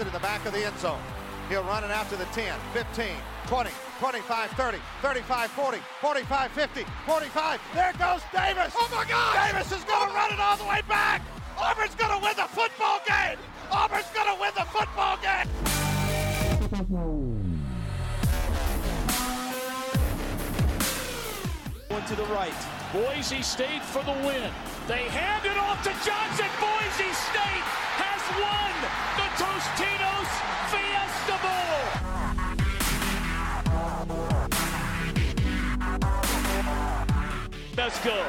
takes it in the back of the end zone. He'll run it out to the 10, 15, 20, 25, 30, 35, 40, 45, 50, 45. There goes Davis. Oh my God! Davis is going to run it all the way back. Auburn's going to win the football game. Auburn's going to win the football game. One to the right. Boise State for the win. They hand it off to Johnson. Boise State has won Tostitos Fiesta Bowl. Let's go.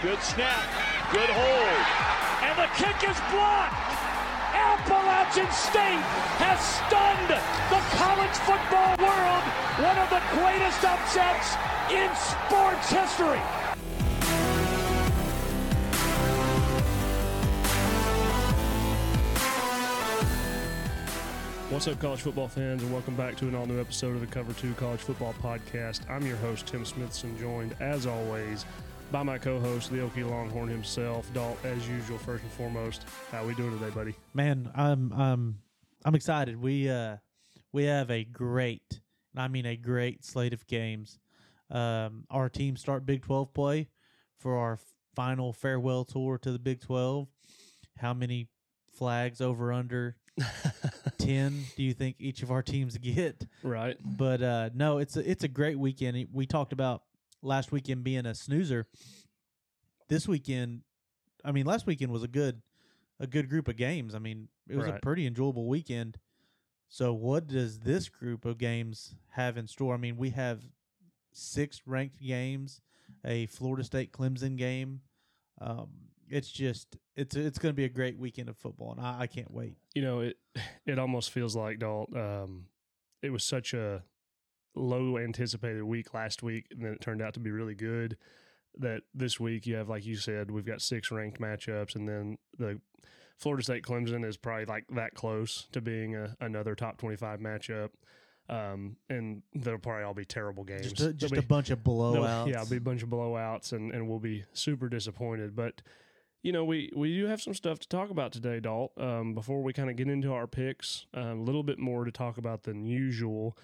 Good snap. Good hold. And the kick is blocked. Appalachian State has stunned the college football world. One of the greatest upsets in sports history. What's up, college football fans, and welcome back to an all new episode of the Cover 2 College Football Podcast. I'm your host, Tim Smithson, joined as always by my co host, the Okie Longhorn himself, Dalt, as usual, first and foremost. How we doing today, buddy? Man, I'm I'm I'm excited. We uh we have a great, and I mean a great slate of games. Um, our team start Big Twelve play for our final farewell tour to the Big Twelve. How many flags over under ten do you think each of our teams get? Right. But uh, no, it's a it's a great weekend. We talked about last weekend being a snoozer. This weekend, I mean, last weekend was a good a good group of games. I mean, it was a pretty enjoyable weekend. So, what does this group of games have in store? I mean, we have six ranked games, a Florida State Clemson game. Um, it's just it's it's going to be a great weekend of football, and I, I can't wait. You know, it it almost feels like, Dalt, um, it was such a low anticipated week last week, and then it turned out to be really good. That this week you have, like you said, we've got six ranked matchups, and then the Florida State Clemson is probably like that close to being a, another top 25 matchup. Um, and they'll probably all be terrible games. Just a, just They'll a bunch of blowouts. Yeah, it'll be a bunch of blowouts, and, and we'll be super disappointed. But you know, we we do have some stuff to talk about today, Dalt. Um, before we kind of get into our picks, um, a little bit more to talk about than usual.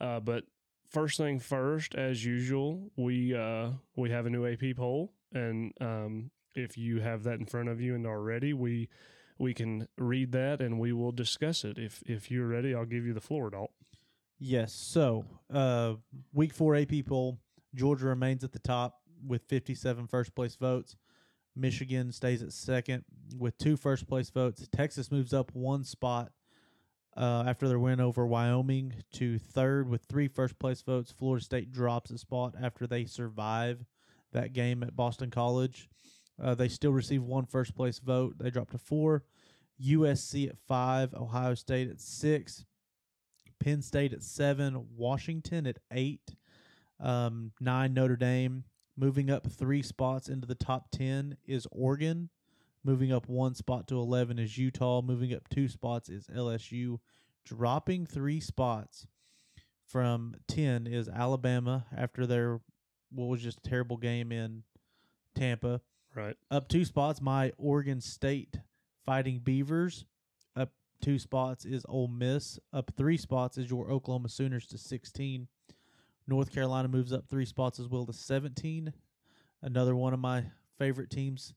Uh, but first thing first, as usual, we uh, we have a new AP poll, and um, if you have that in front of you and are ready, we we can read that and we will discuss it. If if you're ready, I'll give you the floor, Dalt. Yes. So, uh, week four AP poll, Georgia remains at the top with 57 first place votes. Michigan stays at second with two first place votes. Texas moves up one spot uh, after their win over Wyoming to third with three first place votes. Florida State drops a spot after they survive that game at Boston College. Uh, they still receive one first place vote. They drop to four. USC at five. Ohio State at six. Penn State at seven, Washington at eight, um, nine Notre Dame. Moving up three spots into the top ten is Oregon. Moving up one spot to eleven is Utah. Moving up two spots is LSU. Dropping three spots from ten is Alabama after their what was just a terrible game in Tampa. Right. Up two spots, my Oregon State Fighting Beavers. Up two spots is Ole Miss. Up three spots is your Oklahoma Sooners to 16. North Carolina moves up three spots as well to 17. Another one of my favorite teams,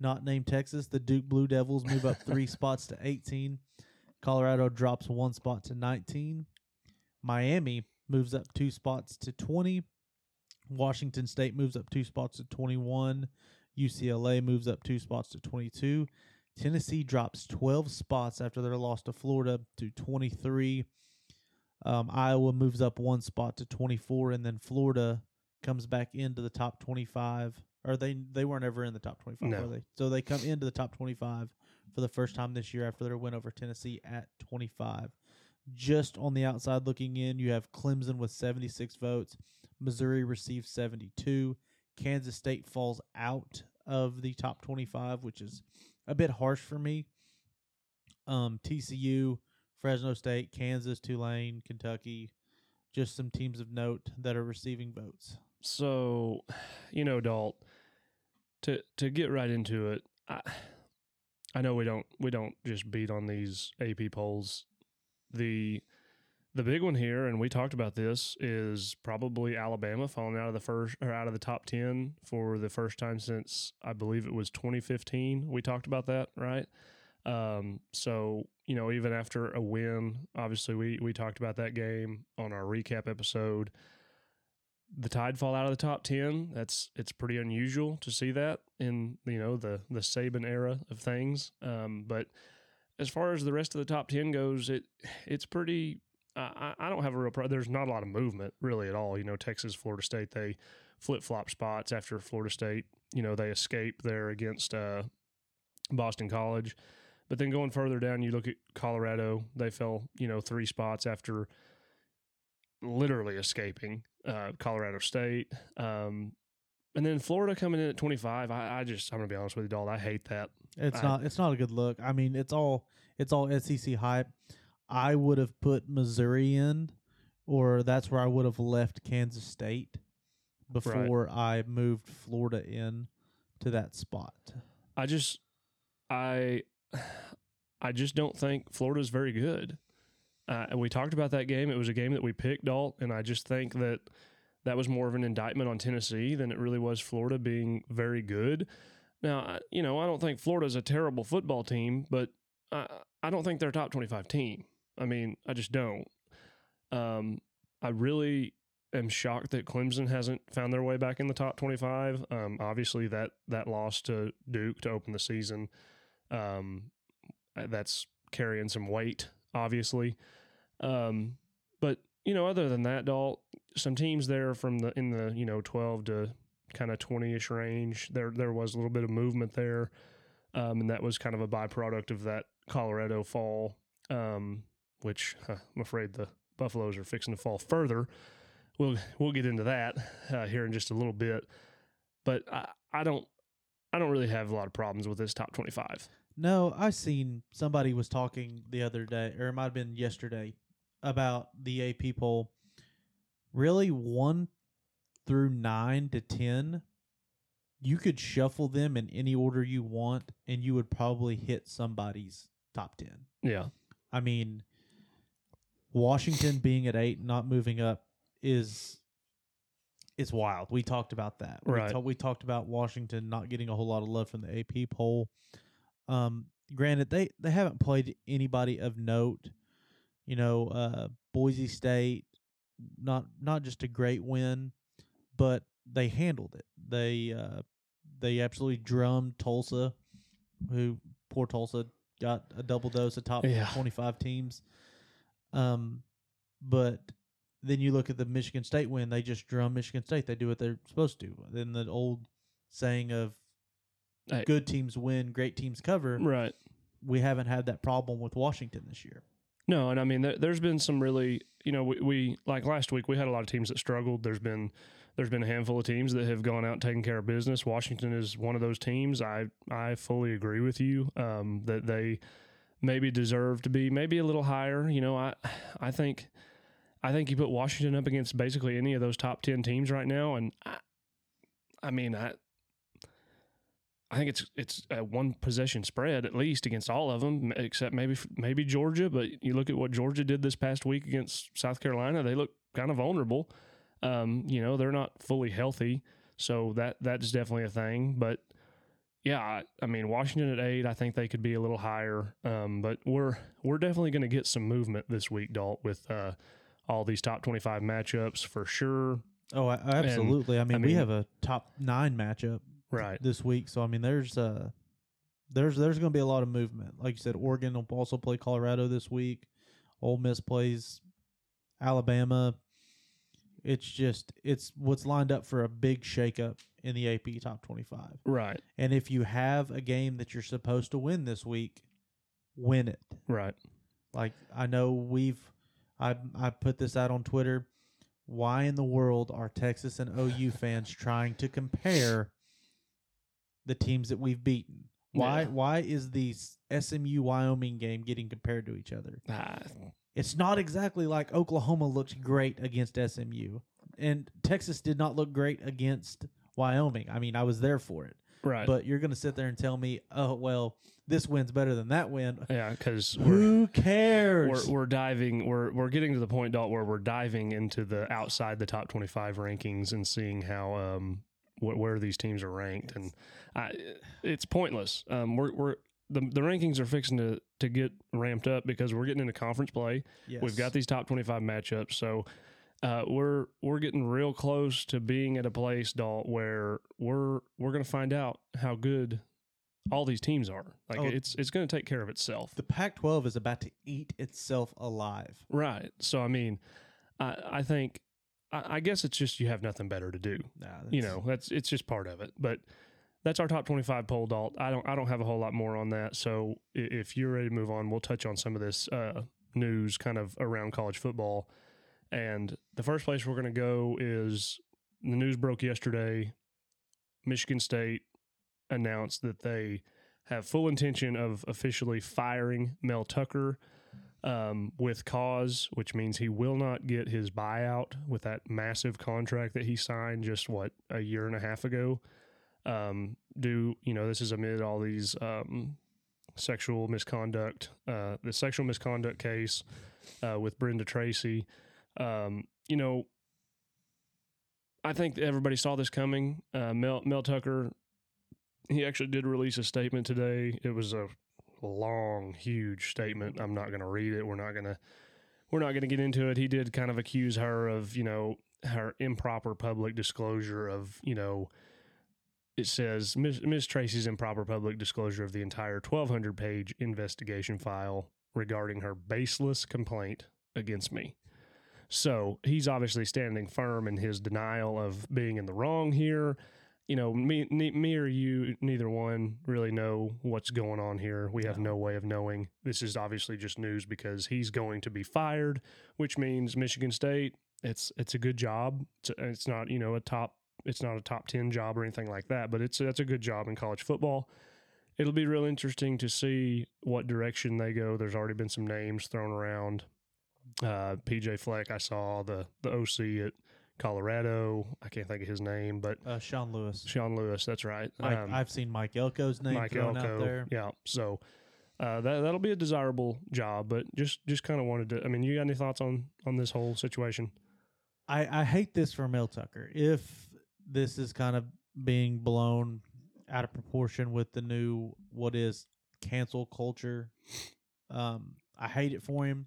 not named Texas. The Duke Blue Devils move up three spots to 18. Colorado drops one spot to 19. Miami moves up two spots to 20. Washington State moves up two spots to 21. UCLA moves up two spots to 22. Tennessee drops 12 spots after their loss to Florida to 23. Um, Iowa moves up one spot to 24, and then Florida comes back into the top 25. Or they they weren't ever in the top 25, No. were they? So they come into the top 25 for the first time this year after their win over Tennessee at 25. Just on the outside looking in, you have Clemson with 76 votes. Missouri receives 72. Kansas State falls out of the top 25, which is a bit harsh for me. Um, TCU, Fresno State, Kansas, Tulane, Kentucky, just some teams of note that are receiving votes. So, you know, Dalt, to to get right into it, I I know we don't we don't just beat on these AP polls. The the big one here, and we talked about this, is probably Alabama falling out of the first or out of the top ten for the first time since I believe it was 2015. We talked about that, right? Um, so you know, even after a win, obviously we we talked about that game on our recap episode. The Tide fall out of the top ten. That's it's pretty unusual to see that in you know the the Saban era of things. Um, but as far as the rest of the top ten goes, it it's pretty. I, I don't have a real. Pro- There's not a lot of movement really at all. You know, Texas, Florida State, they flip flop spots after Florida State. You know, they escape there against uh, Boston College. But then going further down, you look at Colorado. They fell, you know, three spots after literally escaping uh, Colorado State. Um, and then Florida coming in at 25. I, I just, I'm going to be honest with you, Dalton. I hate that. It's I- not. It's not a good look. I mean, it's all. It's all SEC hype. I would have put Missouri in, or that's where I would have left Kansas State before I moved Florida in to that spot. I just, I, I just don't think Florida's very good. Uh, and we talked about that game. It was a game that we picked, Dalt, and I just think that that was more of an indictment on Tennessee than it really was Florida being very good. Now, you know, I don't think Florida's a terrible football team, but I, I don't think they're a top 25 team. I mean, I just don't. Um, I really am shocked that Clemson hasn't found their way back in the top 25. Um, obviously, that, that loss to Duke to open the season, um, that's carrying some weight, obviously. Um, but you know, other than that, Dalt, some teams there from the in the you know twelve to kind of twenty ish range. There there was a little bit of movement there, um, and that was kind of a byproduct of that Colorado fall, um, which huh, I'm afraid the Buffaloes are fixing to fall further. We'll we'll get into that uh, here in just a little bit, but I, I don't I don't really have a lot of problems with this top twenty five. No, I seen somebody was talking the other day, or it might have been yesterday, about the AP poll. Really, one through nine to ten, you could shuffle them in any order you want, and you would probably hit somebody's top ten. Yeah, I mean, Washington being at eight, not moving up, is is wild. We talked about that. Right. We, ta- we talked about Washington not getting a whole lot of love from the AP poll. Um, granted, they they haven't played anybody of note. You know, uh, Boise State, not not just a great win, but they handled it. They uh, they absolutely drummed Tulsa, who poor Tulsa got a double dose of top Yeah. twenty five teams. Um, but then you look at the Michigan State win; they just drum Michigan State. They do what they're supposed to. Then the old saying of Hey. "good teams win, great teams cover." right. We haven't had that problem with Washington this year. No, and I mean, there, there's been some really, you know, we, we like last week we had a lot of teams that struggled. There's been there's been a handful of teams that have gone out and taken care of business. Washington is one of those teams. I I fully agree with you um, that they maybe deserve to be maybe a little higher. You know, I I think I think you put Washington up against basically any of those top ten teams right now, and I, I mean I. I think it's it's a one possession spread at least against all of them, except maybe maybe Georgia. But you look at what Georgia did this past week against South Carolina; they look kind of vulnerable. Um, you know, they're not fully healthy, so that that's definitely a thing. But yeah, I, I mean, Washington at eight, I think they could be a little higher. Um, but we're we're definitely going to get some movement this week, Dalt, with uh, all these top twenty-five matchups for sure. Oh, I, absolutely. I mean, we have a top nine matchup Right. this week, so I mean, there's uh, there's there's going to be a lot of movement. Like you said, Oregon will also play Colorado this week. Ole Miss plays Alabama. It's just it's what's lined up for a big shakeup in the AP top twenty five. Right. And if you have a game that you're supposed to win this week, win it. Right. Like I know we've I I put this out on Twitter. Why in the world are Texas and OU fans trying to compare the teams that we've beaten? Why Yeah. why is the SMU Wyoming game getting compared to each other? Ah, It's not exactly like Oklahoma looked great against SMU and Texas did not look great against Wyoming. I mean, I was there for it. Right. But you're going to sit there and tell me, oh well, this win's better than that win. yeah, because Who cares? we're, we're diving we're we're getting to the point Dalt where we're diving into the outside the top 25 rankings and seeing how um wh- where these teams are ranked and I, it's pointless um we're we're the, the rankings are fixing to to get ramped up because we're getting into conference play yes. we've got these top 25 matchups so uh, we're we're getting real close to being at a place Dalt where we're we're going to find out how good all these teams are like Oh. it's it's going to take care of itself the Pac-12 is about to eat itself alive. Right. So I mean, I I think I, I guess it's just you have nothing better to do. Nah, You know, that's it's just part of it. But that's our top twenty five poll, Dalt. I don't I don't have a whole lot more on that. So if you're ready to move on, we'll touch on some of this uh, news kind of around college football. And the first place we're going to go is the news broke yesterday. Michigan State announced that they have full intention of officially firing Mel Tucker um, with cause, which means he will not get his buyout with that massive contract that he signed just what a year and a half ago. Um, do you know this is amid all these um, sexual misconduct, uh, the sexual misconduct case uh, with Brenda Tracy. Um, you know, I think everybody saw this coming. Uh, Mel, Mel Tucker, he actually did release a statement today. It was a long, huge statement. I'm not going to read it. We're not going to we're not going to get into it. He did kind of accuse her of, you know, her improper public disclosure of, you know, it says Ms. Ms. Tracy's improper public disclosure of the entire 1200 page investigation file regarding her baseless complaint against me. So he's obviously standing firm in his denial of being in the wrong here you know, me, ne- me or you, neither one really know what's going on here. We have no way of knowing. This is obviously just news because he's going to be fired, which means Michigan State. It's it's a good job. It's, it's not you know a top. It's not a top ten job or anything like that, but it's that's a good job in college football. It'll be real interesting to see what direction they go. There's already been some names thrown around. Uh, PJ Fleck, I saw the the OC at Colorado. I can't think of his name, but Uh, Sean Lewis. Sean Lewis. That's right. Mike, Um, I've seen Mike Elko's name Mike thrown Elko. out there. Yeah. So uh, that that'll be a desirable job, but just just kind of wanted to. I mean, you got any thoughts on on this whole situation? I, I hate this for Mel Tucker. If this is kind of being blown out of proportion with the new what is cancel culture, um, I hate it for him.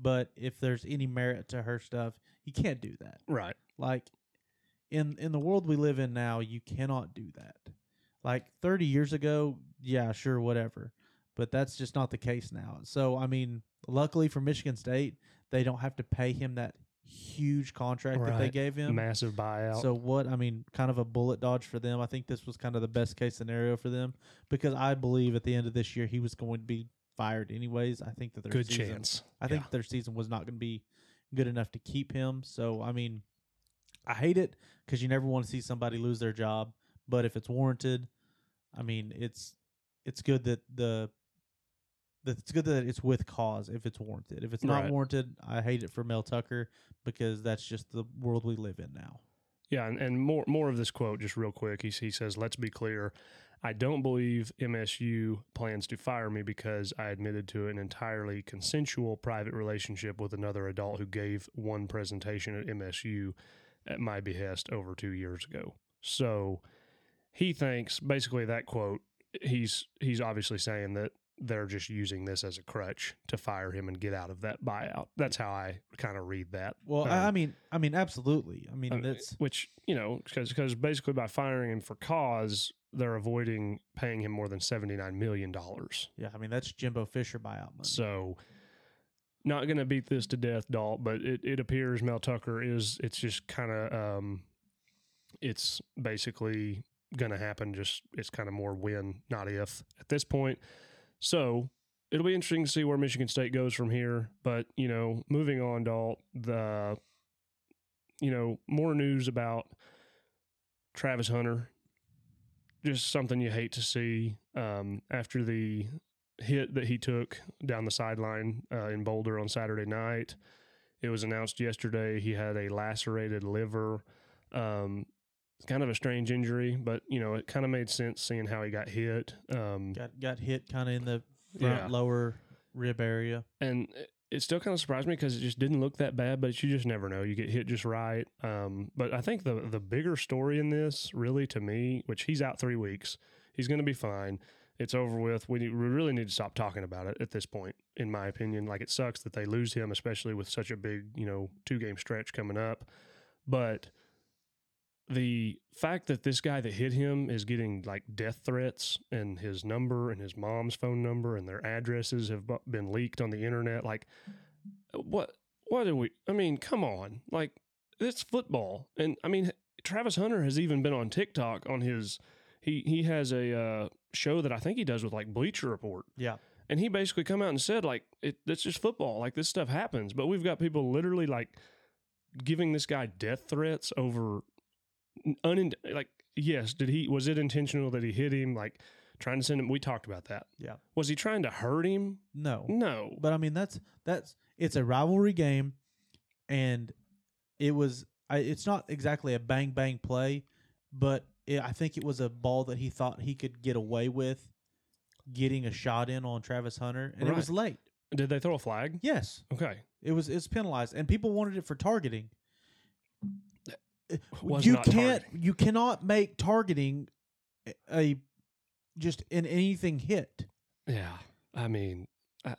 But if there's any merit to her stuff, you can't do that. Right. Like in in the world we live in now, you cannot do that. Like 30 years ago, yeah, sure, whatever. But that's just not the case now. So, I mean, luckily for Michigan State, they don't have to pay him that huge contract that they gave him. Massive buyout. So what I mean, kind of a bullet dodge for them. I think this was kind of the best case scenario for them because I believe at the end of this year he was going to be fired anyways. I think that their good season, chance. I think Yeah. their season was not going to be good enough to keep him. So I mean, I hate it because you never want to see somebody lose their job. But if it's warranted, I mean, it's it's good that the that it's good that it's with cause if it's warranted. If it's not Right. warranted, I hate it for Mel Tucker because that's just the world we live in now. Yeah, and, and more more of this quote, just real quick. He he says, "Let's be clear. I don't believe MSU plans to fire me because I admitted to an entirely consensual private relationship with another adult who gave one presentation at MSU at my behest over two years ago." So he thinks basically that quote. He's he's obviously saying that they're just using this as a crutch to fire him and get out of that buyout. That's how I kind of read that. Well, Um, I, mean, I mean, absolutely. I mean, uh, that's which you know because basically by firing him for cause they're avoiding paying him more than 79 million dollars yeah. I mean, that's Jimbo Fisher buyout money. so not going to beat this to death Dalt but it, it appears Mel Tucker is it's just kind of um it's basically going to happen just it's kind of more when not if at this point so it'll be interesting to see where Michigan State goes from here but you know moving on Dalt the you know more news about Travis Hunter. Just something you hate to see um, after the hit that he took down the sideline uh, in Boulder on Saturday night. It was announced yesterday he had a lacerated liver. Um, kind of a strange injury, but you know it kind of made sense seeing how he got hit. Um, Got got hit kind of in the front Yeah. lower rib area. and it- it still kind of surprised me because it just didn't look that bad. But you just never know. You get hit just right. Um, but I think the the bigger story in this, really, to me, which he's out three weeks, he's going to be fine. It's over with. We, need, we really need to stop talking about it at this point, in my opinion. Like it sucks that they lose him, especially with such a big, you know, two game stretch coming up. But the fact that this guy that hit him is getting like death threats and his number and his mom's phone number and their addresses have been leaked on the internet like what what do we i mean come on. Like it's football. And i mean travis hunter has even been on tiktok on his he he has a uh, show that i think he does with like bleacher report. Yeah. and he basically come out and said like it, it's just football. Like this stuff happens. But we've got people literally like giving this guy death threats over un like yes did he was it intentional that he hit him like trying to send him we talked about that Yeah. was he trying to hurt him No. no But I mean that's that's it's a rivalry game and it was I, it's not exactly a bang bang play, but it, I think it was a ball that he thought he could get away with getting a shot in on Travis Hunter and it was late. did they throw a flag Yes. okay It was it's penalized and people wanted it for targeting. You can't targeting. you cannot make targeting a, a just in anything hit. yeah i mean I,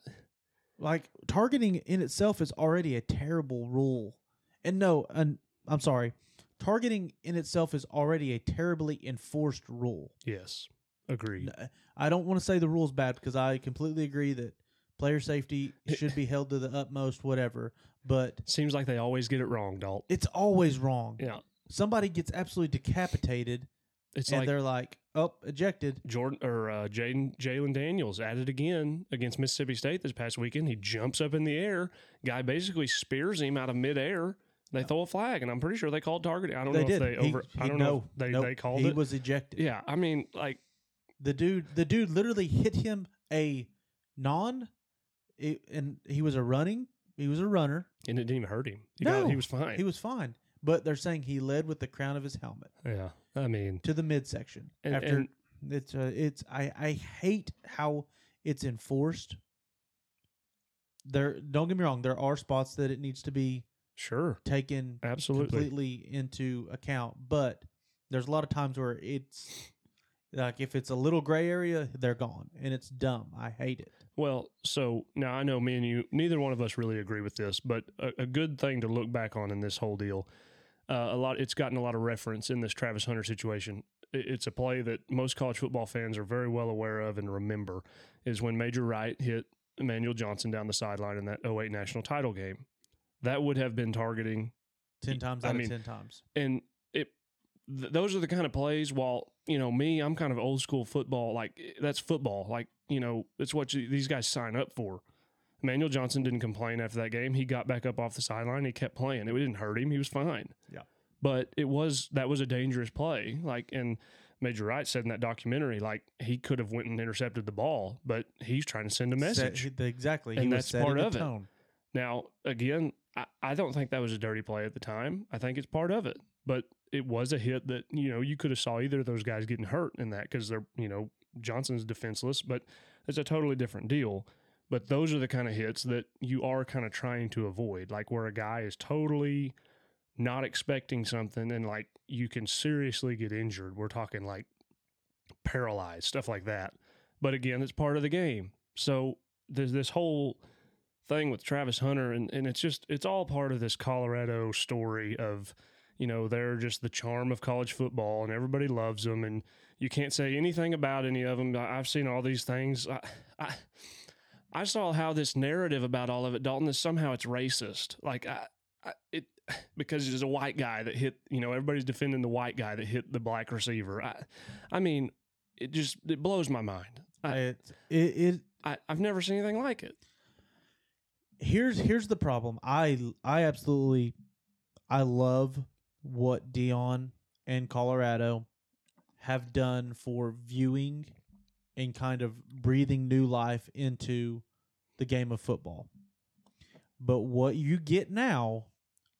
Like targeting in itself is already a terrible rule. And no, and I'm sorry. Targeting in itself is already a terribly enforced rule. yes agreed I don't want to say the rule's bad because I completely agree that player safety should be held to the utmost whatever, but seems like they always get it wrong Dalt. it's always wrong. yeah Somebody gets absolutely decapitated it's and like they're like, "Oh, ejected." Jordan or uh, Jaden Jalen Daniels at it again against Mississippi State this past weekend. He jumps up in the air. Guy basically spears him out of midair. They throw a flag, and I'm pretty sure they called targeting. I don't They know did. if they He- over. I don't no, know if they nope, they called he it. was ejected. yeah, I mean, like The dude, the dude, literally hit him a non, and he was a running. He was a runner. and it didn't even hurt him. He no, got, he was fine. He was fine. But they're saying he led with the crown of his helmet yeah, I mean, to the midsection. And- After and- it's, uh, it's, I, I hate how it's enforced. There, don't get me wrong. There are spots that it needs to be sure, taken absolutely. completely into account. But there's a lot of times where it's like if it's a little gray area, they're gone, and it's dumb. I hate it. Well, so now I know me and you, neither one of us really agree with this, but a, a good thing to look back on in this whole deal, uh, a lot, it's gotten a lot of reference in this Travis Hunter situation. It's a play that most college football fans are very well aware of and remember is when Major Wright hit Emmanuel Johnson down the sideline in that 08 national title game. That would have been targeting Ten times I out mean, of ten times. and it th- those are the kind of plays while you know me i'm kind of old school football like that's football like you know it's what you, these guys sign up for emmanuel johnson didn't complain after that game he got back up off the sideline he kept playing it didn't hurt him he was fine Yeah. but it was that was a dangerous play like and major wright said in that documentary like he could have went and intercepted the ball but he's trying to send a message he- exactly. And he that's part of it. tone. now, again, I, I don't think that was a dirty play at the time. I think it's part of it, but it was a hit that you know you could have saw either of those guys getting hurt in that because they're you know Johnson's defenseless, but it's a totally different deal. But those are the kind of hits that you are kind of trying to avoid, like where a guy is totally not expecting something and like you can seriously get injured. We're talking like paralyzed, stuff like that. But again, it's part of the game. So there's this whole thing with Travis Hunter, and, and it's just it's all part of this Colorado story of you know they're just the charm of college football, and everybody loves them, and you can't say anything about any of them. I've seen all these things. I, I I saw how this narrative about all of it, Dalton, is somehow it's racist. Like I, I it because it's a white guy that hit. You know, everybody's defending the white guy that hit the black receiver. I, I mean, it just it blows my mind. I, It, it, it I I've never seen anything like it. here's here's the problem. I I absolutely I love what Deion and Colorado have done for viewing and kind of breathing new life into the game of football. But what you get now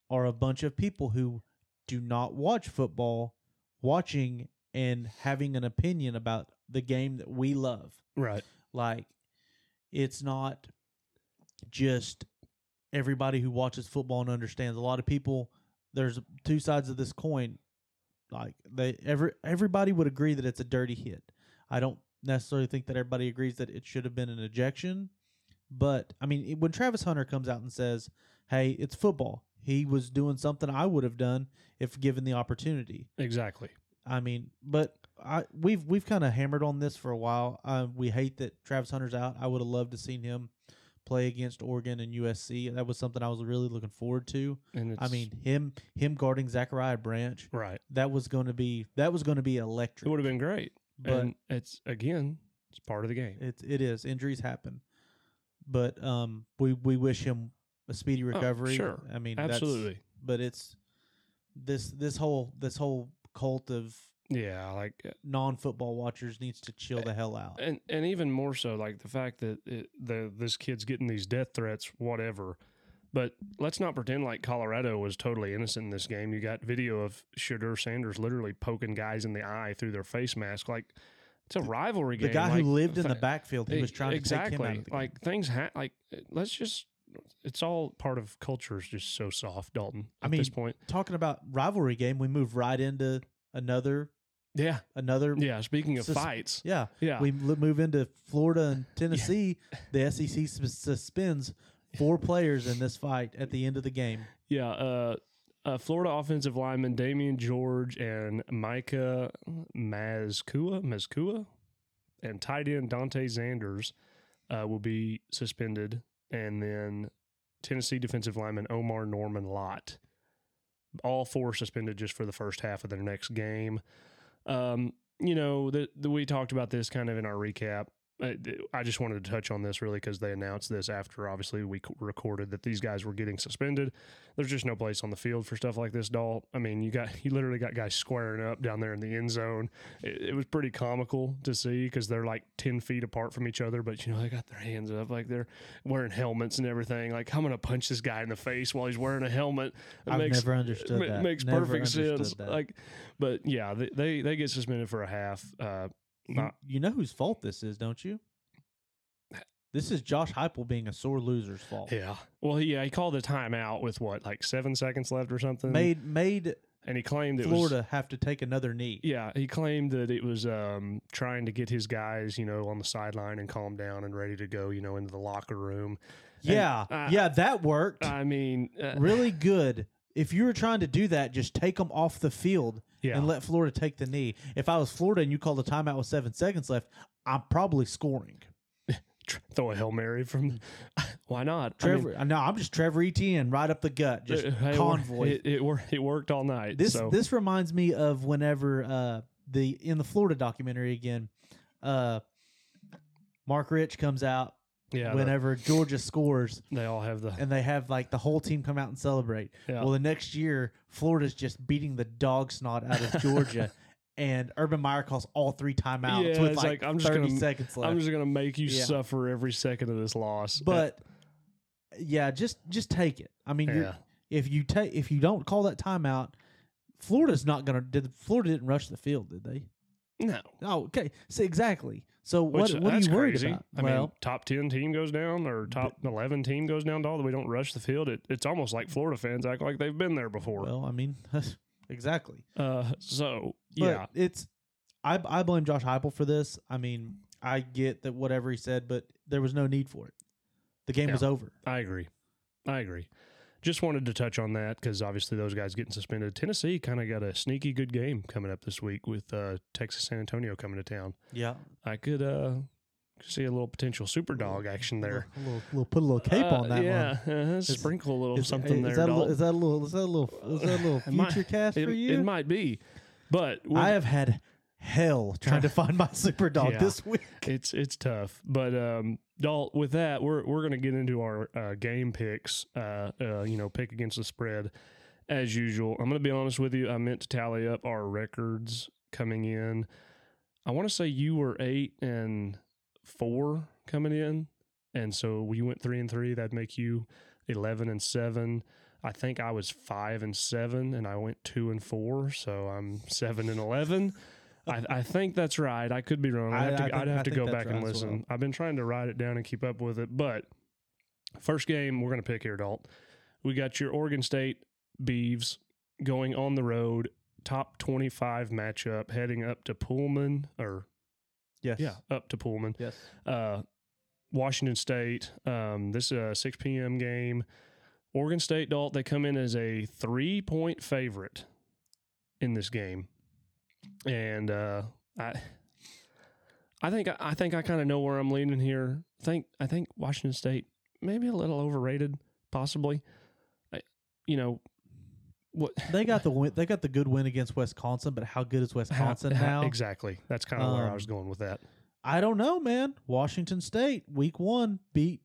are a bunch of people who do not watch football watching and having an opinion about the game that we love. Right. Like, it's not just everybody who watches football and understands. A lot of people, there's two sides of this coin. Like they, every everybody would agree that it's a dirty hit. I don't necessarily think that everybody agrees that it should have been an ejection, but I mean, when Travis Hunter comes out and says, "Hey, it's football," he was doing something I would have done if given the opportunity. Exactly. I mean, but I we've we've kind of hammered on this for a while. Uh, we hate that Travis Hunter's out. I would have loved to seen him play against Oregon and USC. That was something I was really looking forward to. And it's, I mean, him him guarding Zachariah Branch. right. That was going to be that was going to be electric. It would have been great. But and it's again, it's part of the game. it it is injuries happen, but um, we we wish him a speedy recovery. Oh, sure. I mean, that's- Absolutely. but it's this this whole this whole cult of Yeah, like uh, non football watchers needs to chill the hell out. and and even more so like the fact that it, the this kid's getting these death threats whatever but let's not pretend like colorado was totally innocent in this game. You got video of shedeur sanders literally poking guys in the eye through their face mask. Like it's a rivalry The game The guy like, who lived in the backfield, he was trying to exactly take him out of the game. like things ha- like let's just it's all part of culture is just so soft dalton I at this mean, point. talking about rivalry game, we move right into another yeah. another yeah speaking of Sus- fights. yeah. yeah. We move into Florida and Tennessee. The SEC suspends four players in this fight at the end of the game. Yeah, uh, uh, Florida offensive lineman Damieon George and Micah Mazzccua, Mazzccua, and tight end Dante Zanders uh, will be suspended, and then Tennessee defensive lineman Omar Norman Lott. All four suspended just for the first half of their next game. Um, you know, the, the, we talked about this kind of in our recap. I, I just wanted to touch on this really because they announced this after obviously we c- recorded that these guys were getting suspended. There's just no place on the field for stuff like this, doll. I mean, you got you literally got guys squaring up down there in the end zone. It, it was pretty comical to see because they're like ten feet apart from each other, but you know they got their hands up like they're wearing helmets and everything. Like I'm gonna punch this guy in the face while he's wearing a helmet. It I've makes, never understood that. Makes Never perfect sense. that. Like, but yeah, they, they they get suspended for a half. Uh, You, not you know whose fault this is, don't you? This is Josh Heupel being a sore loser's fault. Yeah. Well, yeah, he called a timeout with what, like seven seconds left or something. Made made and he claimed it Florida was. have to take another knee. Yeah, he claimed that it was um, trying to get his guys, you know, on the sideline and calm down and ready to go, you know, into the locker room. And, Yeah, uh, yeah, that worked I mean, uh, really good. If you were trying to do that, just take them off the field yeah, and let Florida take the knee. If I was Florida and you called a timeout with seven seconds left, I'm probably scoring. throw a hail mary from. Why not? I mean, Trevor, no, I'm just Trevor Etienne right up the gut, just it- hey, it convoy. It, it, it worked all night. this so. this reminds me of whenever uh the in the Florida documentary again, uh Mark Richt comes out yeah, the- whenever Georgia scores they all have the. and they have like the whole team come out and celebrate. Yeah. Well, the next year Florida's just beating the dog snot out of Georgia. And Urban Meyer calls all three timeouts Yeah, with like, like, I'm just 30 gonna- seconds left. I'm just gonna make you Yeah. suffer every second of this loss. but yeah, just just take it. I mean, yeah, if you take if you don't call that timeout, Florida's not gonna. Did Florida didn't rush the field? Did they? no. Oh, okay. So exactly. So what Which, what are that's you worried crazy. about? I well, mean, top ten team goes down or top eleven team goes down. All that we don't rush the field. It, it's almost like Florida fans act like they've been there before. well, I mean, exactly. uh, so But yeah, it's I I blame Josh Heupel for this. I mean, I get that whatever he said, but there was no need for it. The game Yeah. was over. I agree. I agree. Just wanted to touch on that because obviously those guys getting suspended. Tennessee kind of got a sneaky good game coming up this week with uh, Texas San Antonio coming to town. Yeah. I could uh, see a little potential super dog action there. A little, little put a little cape Uh, on that yeah, one. uh, sprinkle a little Is, something is there. That a little, is that a little? Is that a little? Is that a little It might- future cast it, for you? it might be, but I have had hell trying to find my super dog Yeah. this week. it's it's tough. But um, Dalt, with that, we're we're gonna get into our uh, game picks. Uh, uh, you know, pick against the spread as usual. I'm gonna be honest with you. I meant to tally up our records coming in. I want to say you were eight and four coming in, and so we went three and three. That'd make you eleven and seven. I think I was five and seven, and I went two and four, so I'm seven and eleven. I, I think that's right. I could be wrong. I'd have to, I think- I'd have to go back and right as listen. well. I've been trying to write it down and keep up with it, but first game we're going to pick here, Dalt. We got your Oregon State Beavs going on the road, top twenty-five matchup, heading up to Pullman or Yes. yeah, up to Pullman Yes. uh, Washington State. Um, this is a 6 p.m. game. Oregon State, Dalt, they come in as a three point favorite in this game. And uh, I I think I think I kind of know where I'm leaning here. I think I think Washington State maybe a little overrated, possibly. I, you know what They got the win. They got the good win against Wisconsin, but how good is Wisconsin how- now? exactly. That's kind of where I Um, was going with that. I don't know, man. Washington State week one beat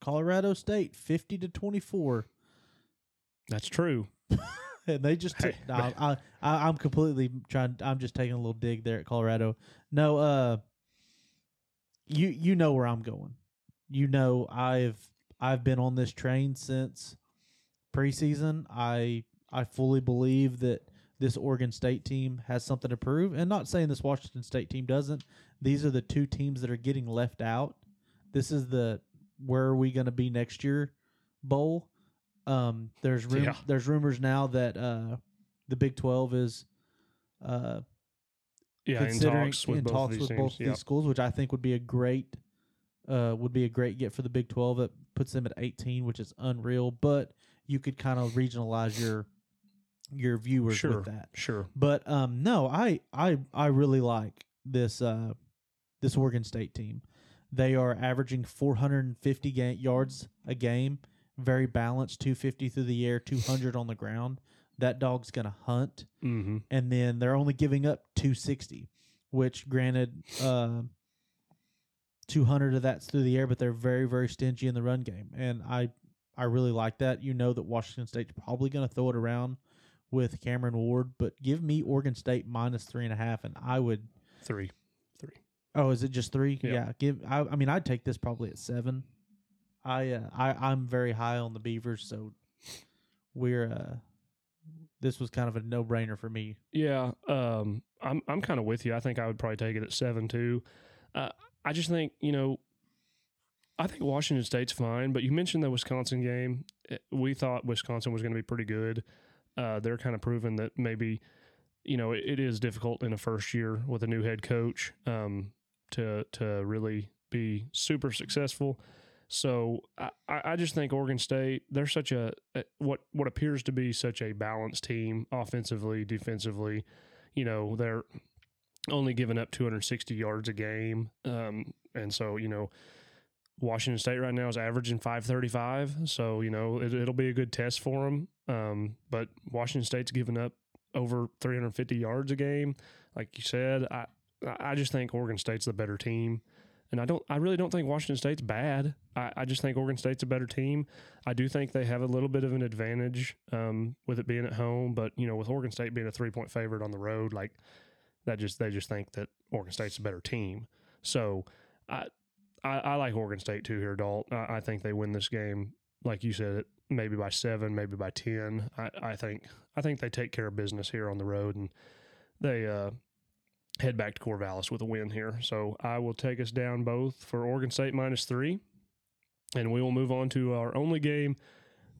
Colorado State fifty to twenty four, That's true. and they just. Took- no, I, I, I'm completely trying. I'm just taking a little dig there at Colorado. No, uh, you you know where I'm going. You know I've I've been on this train since preseason. I I fully believe that this Oregon State team has something to prove, and not saying this Washington State team doesn't. These are the two teams that are getting left out. This is the where are we going to be next year bowl. Um, there's rum- Yeah. there's rumors now that uh, the Big Twelve is uh, Yeah, in considering talks with in both talks of these with both Yep. these schools, which I think would be a great uh, would be a great get for the Big Twelve. That puts them at 18, which is unreal. But you could kind of regionalize your your viewers Sure. with that. Sure. But um, no, I I I really like this uh this Oregon State team. They are averaging 450 ga- yards a game, very balanced, 250 through the air, 200 on the ground. That dog's gonna hunt, Mm-hmm. and then they're only giving up 260, which granted, uh, 200 of that's through the air, but they're very very stingy in the run game, and I I really like that. You know that Washington State's probably gonna throw it around with Cameron Ward, but give me Oregon State minus three and a half, and I would. Three. Three. Oh, is it just three? Yeah. Yeah. Give. I, I mean, I'd take this probably at seven. I uh, I I'm very high on the Beavers, so we're uh, this was kind of a no brainer for me. Yeah, um, I'm I'm kind of with you. I think I would probably take it at seven too. Uh, I just think you know, I think Washington State's fine. But you mentioned the Wisconsin game. Eh, We thought Wisconsin was going to be pretty good. Uh, they're kind of proving that maybe you know it, it is difficult in a first year with a new head coach um, to to really be super successful. So I, I just think Oregon State they're such a what what appears to be such a balanced team offensively, defensively. You know they're only giving up 260 yards a game, um, and so you know Washington State right now is averaging 535. So you know it, it'll be a good test for them. Um, but Washington State's giving up over 350 yards a game, like you said. I I just think Oregon State's the better team. And I don't, I really don't think Washington State's bad. I, I just think Oregon State's a better team. I do think they have a little bit of an advantage um, with it being at home, but you know, with Oregon State being a three point favorite on the road, like that, just they just think that Oregon State's a better team. So I, I, I like Oregon State too here, Dalt. I, I think they win this game, like you said, maybe by seven, maybe by ten. I, I think, I think they take care of business here on the road, and they uh, head back to Corvallis with a win here. So I will take us down both for Oregon State minus three, and we will move on to our only game.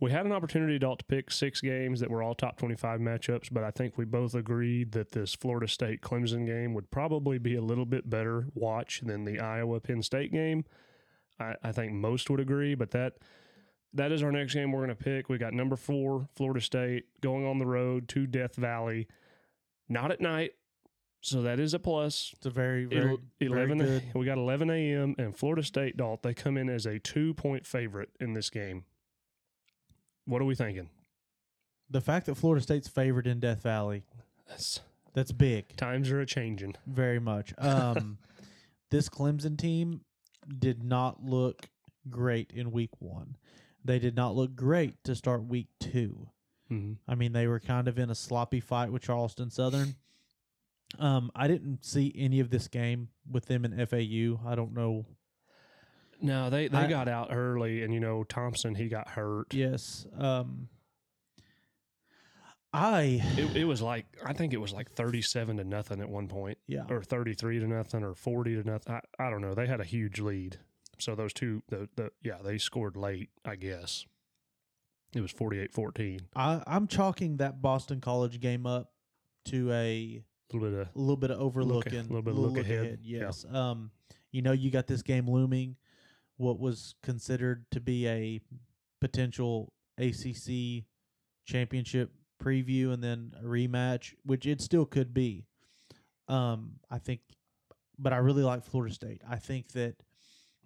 We had an opportunity, Dalt, to pick six games that were all top 25 matchups, but I think we both agreed that this Florida State Clemson game would probably be a little bit better watch than the Iowa Penn State game. I, I think most would agree, but that that is our next game we're going to pick. We got number four, Florida State, going on the road to Death Valley, not at night. So that is a plus. It's a very very, It'll- very 11 good. we got 11 a.m. and Florida State Dalt they come in as a two point favorite in this game what are we thinking The fact that Florida State's favored in Death Valley, That's, that's big, times are a changing very much. Um, this Clemson team did not look great in week one. They did not look great to start week two. mm-hmm. I mean, they were kind of in a sloppy fight with Charleston Southern. Um, I didn't see any of this game with them in FAU. I don't know. no they they I- got out early and you know Thompson he got hurt Yes. Um, I It, it was like I think it was like thirty-seven to nothing at one point, yeah. or thirty-three to nothing, or forty to nothing. I, I don't know. They had a huge lead, so those two, the, the yeah, they scored late. I guess it was 48-14. I, I'm chalking that Boston College game up to a A little bit of a little bit of overlooking, a little bit of look ahead. Yeah. Yes. Um, you know, you got this game looming. What was considered to be a potential ACC championship preview and then a rematch, which it still could be. Um, I think, but I really like Florida State. I think that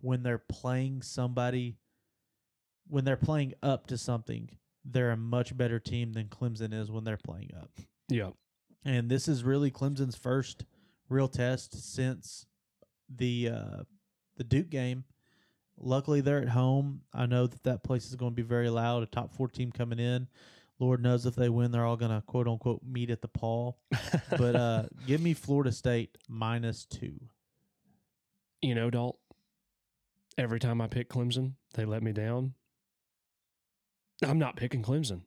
when they're playing somebody, when they're playing up to something, they're a much better team than Clemson is when they're playing up. yeah, And this is really Clemson's first real test since the uh, the Duke game. Luckily, they're at home. I know that that place is going to be very loud. A top four team coming in. Lord knows if they win, they're all going to quote unquote meet at the Paul. But uh, give me Florida State minus two. you know, Dalt. Every time I pick Clemson, they let me down. I'm not picking Clemson.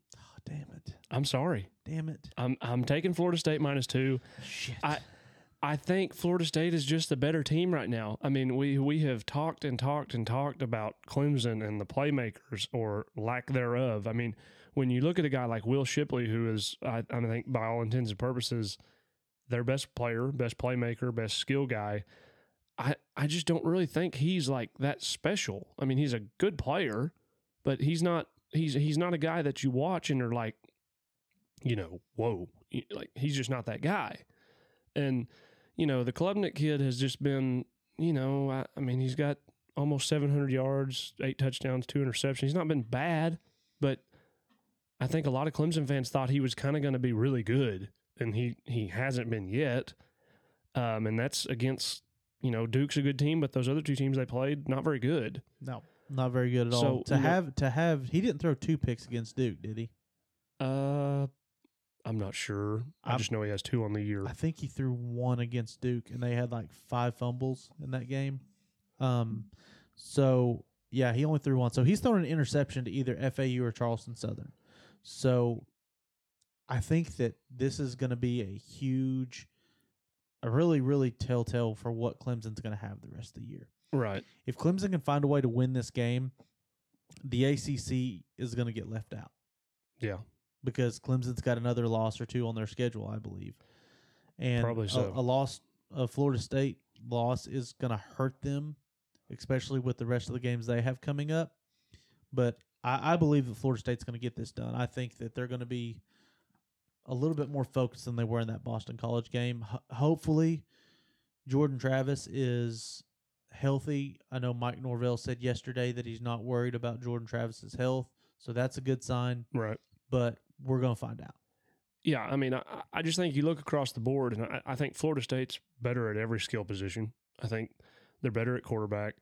Damn it! I'm sorry. Damn it! I'm I'm taking Florida State minus two. Shit! I I think Florida State is just the better team right now. I mean, we we have talked and talked and talked about Clemson and the playmakers or lack thereof. I mean, when you look at a guy like Will Shipley, who is I, I think by all intents and purposes their best player, best playmaker, best skill guy. I I just don't really think he's like that special. I mean, he's a good player, but he's not he's he's not a guy that you watch and are like, you know, whoa, like he's just not that guy. And you know, the Klubnik kid has just been, you know, I, I mean, he's got almost 700 yards, eight touchdowns, two interceptions. He's not been bad, but I think a lot of Clemson fans thought he was kind of going to be really good, and he he hasn't been yet. Um, and that's against, you know, Duke's a good team, but those other two teams they played not very good. no, not very good at So, all. To you know- have to have he didn't throw two picks against Duke, did he? Uh, I'm not sure. I I'm- just know he has two on the year. I think he threw one against Duke, and they had like five fumbles in that game. Um, so yeah, he only threw one. So he's thrown an interception to either FAU or Charleston Southern. So I think that this is going to be a huge, a really, really telltale for what Clemson's going to have the rest of the year. Right. If Clemson can find a way to win this game, the ACC is going to get left out Yeah. because Clemson's got another loss or two on their schedule, I believe. And Probably a- so. a, loss, a Florida State loss, is going to hurt them, especially with the rest of the games they have coming up. But I, I believe that Florida State's going to get this done. I think that they're going to be a little bit more focused than they were in that Boston College game. Ho- hopefully, Jordan Travis is healthy. I know Mike Norvell said yesterday that he's not worried about Jordan Travis's health, so that's a good sign Right. but we're going to find out. Yeah, I mean, I, I just think you look across the board, and I, I think Florida State's better at every skill position. I think they're better at quarterback.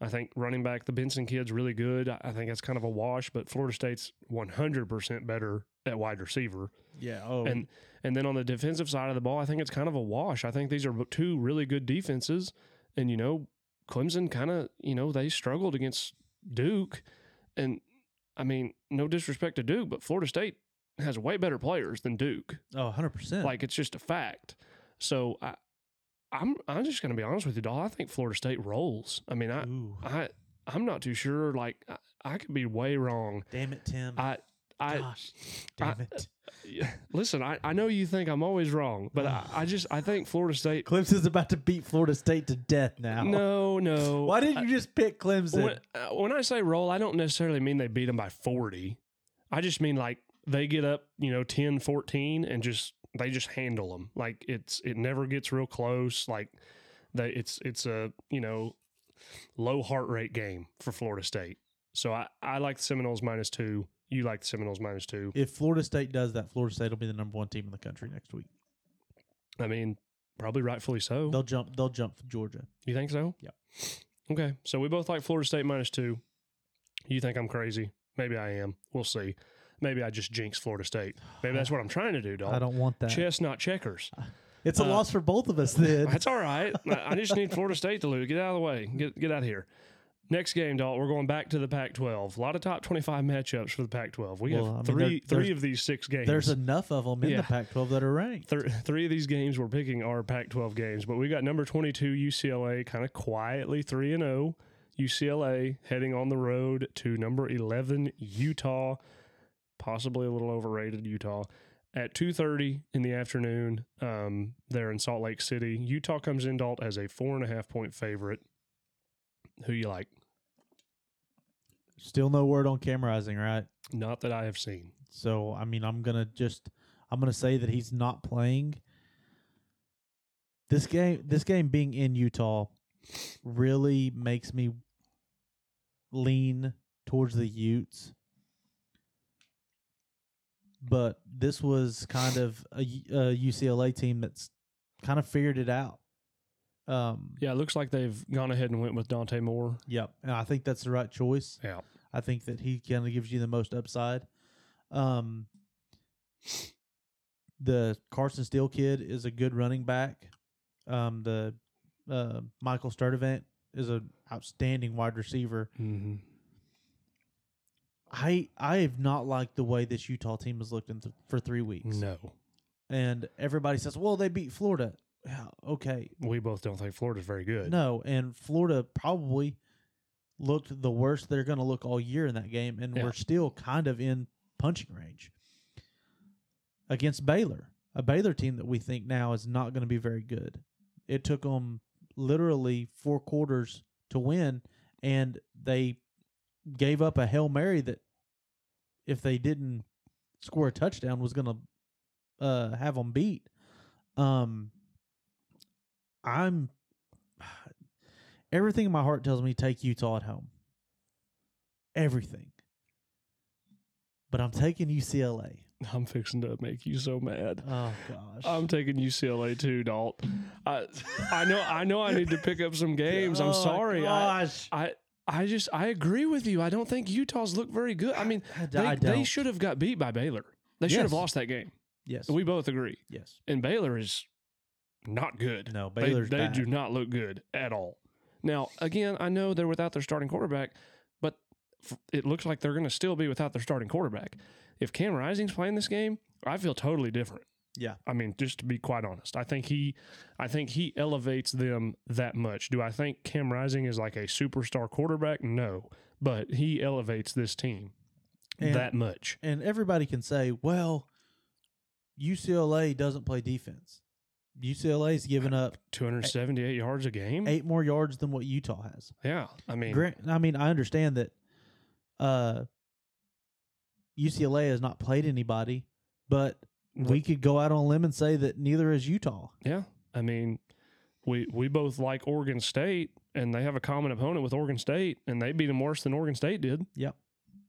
I think running back, the Benson kid's really good. I, think that's kind of a wash, but Florida State's 100% better at wide receiver. Yeah. Oh, And and then on the defensive side of the ball, I think it's kind of a wash. I think these are two really good defenses, and you know, Clemson kind of you know they struggled against Duke, and I mean, no disrespect to Duke, but Florida State has way better players than Duke. oh, 100%. Like it's just a fact. So I, I'm I'm just going to be honest with you, Dalt. I think Florida State rolls. I mean, I Ooh, I I'm not too sure. Like I, I could be way wrong. damn it, Tim. I I Gosh, damn I- it. yeah, listen. I, I know you think I'm always wrong, but I, I just I think Florida State. Clemson's about to beat Florida State to death now. No, no. Why didn't you just pick Clemson? When, uh, when I say roll, I don't necessarily mean they beat them by 40. I just mean like they get up, you know, 10, 14 and just they just handle them. Like it's it never gets real close. Like they it's it's a, you know, low heart rate game for Florida State. So I I like the Seminoles minus 2. You like the Seminoles minus 2. if Florida State does that, Florida State will be the number one team in the country next week. I mean, probably rightfully so. They'll jump. They'll jump for Georgia. You think so? Yeah. Okay. So we both like Florida State minus two. You think I'm crazy? Maybe I am. We'll see. Maybe I just jinx Florida State. Maybe that's what I'm trying to do, dog. I don't want that. Chess, not checkers. It's a uh, loss for both of us. Then That's all right. I I just need Florida State to lose. Get out of the way. Get get out of here. Next game, Dalt, we're going back to the Pac-12. A lot of top 25 matchups for the Pac-12. We Well, I have mean, three there- three of these six games. There's enough of them in Yeah. the Pac-12 that are ranked. Th- three of these games we're picking are Pac-12 games, but we got number 22 UCLA kind of quietly 3 and 0. UCLA heading on the road to number 11 Utah, possibly a little overrated Utah at 2:30 in the afternoon. Um, there in Salt Lake City, Utah comes in Dalt as a four and a half point favorite. Who you like? Still no word on Cam Rising, right? Not that I have seen. So I mean, I'm gonna just I'm gonna say that he's not playing. This game, this game being in Utah, really makes me lean towards the Utes. But this was kind of a UCLA team that's kind of figured it out. Um, Yeah, it looks like they've gone ahead and went with Dante Moore. Yep, and I think that's the right choice. Yeah. I think that he kind of gives you the most upside. Um, the Carson Steele kid is a good running back. Um, the uh, Michael Sturdivant is an outstanding wide receiver. Mm-hmm. I I have not liked the way this Utah team has looked in th- for three weeks, No, and everybody says, "Well, they beat Florida." Yeah, okay, we both don't think Florida's very good. No, and Florida probably looked the worst they're going to look all year in that game, and Yeah. we're still kind of in punching range against Baylor, a Baylor team that we think now is not going to be very good. It took them literally four quarters to win, and they gave up a hail mary that if they didn't score a touchdown was going to uh, have them beat. Um, I'm everything in my heart tells me take Utah at home. Everything. But I'm taking UCLA. I'm fixing to make you so mad. Oh gosh. I'm taking UCLA too, Dalt. I I know I know I need to pick up some games. I'm Oh, sorry. I, Gosh. I I just I agree with you. I don't think Utah's look very good. I mean, they, I they should have got beat by Baylor. They should have lost that game. Yes. We both agree. yes. And Baylor is not good. No, They- Baylor's they, bad. do not look good at all. Now, again, I know they're without their starting quarterback, but it looks like they're going to still be without their starting quarterback. If Cam Rising's playing this game, I feel totally different. Yeah. I mean, just to be quite honest, I think he, I think he elevates them that much. Do I think Cam Rising is like a superstar quarterback? No, but he elevates this team And- that much. And everybody can say, well, UCLA doesn't play defense. UCLA's given up 278 yards a game. eight more yards than what Utah has. Yeah, I mean, Grant, I mean, I understand that uh, UCLA has not played anybody, but we could go out on a limb and say that neither is Utah. Yeah, I mean, we we both like Oregon State, and they have a common opponent with Oregon State, and they beat them worse than Oregon State did. Yep.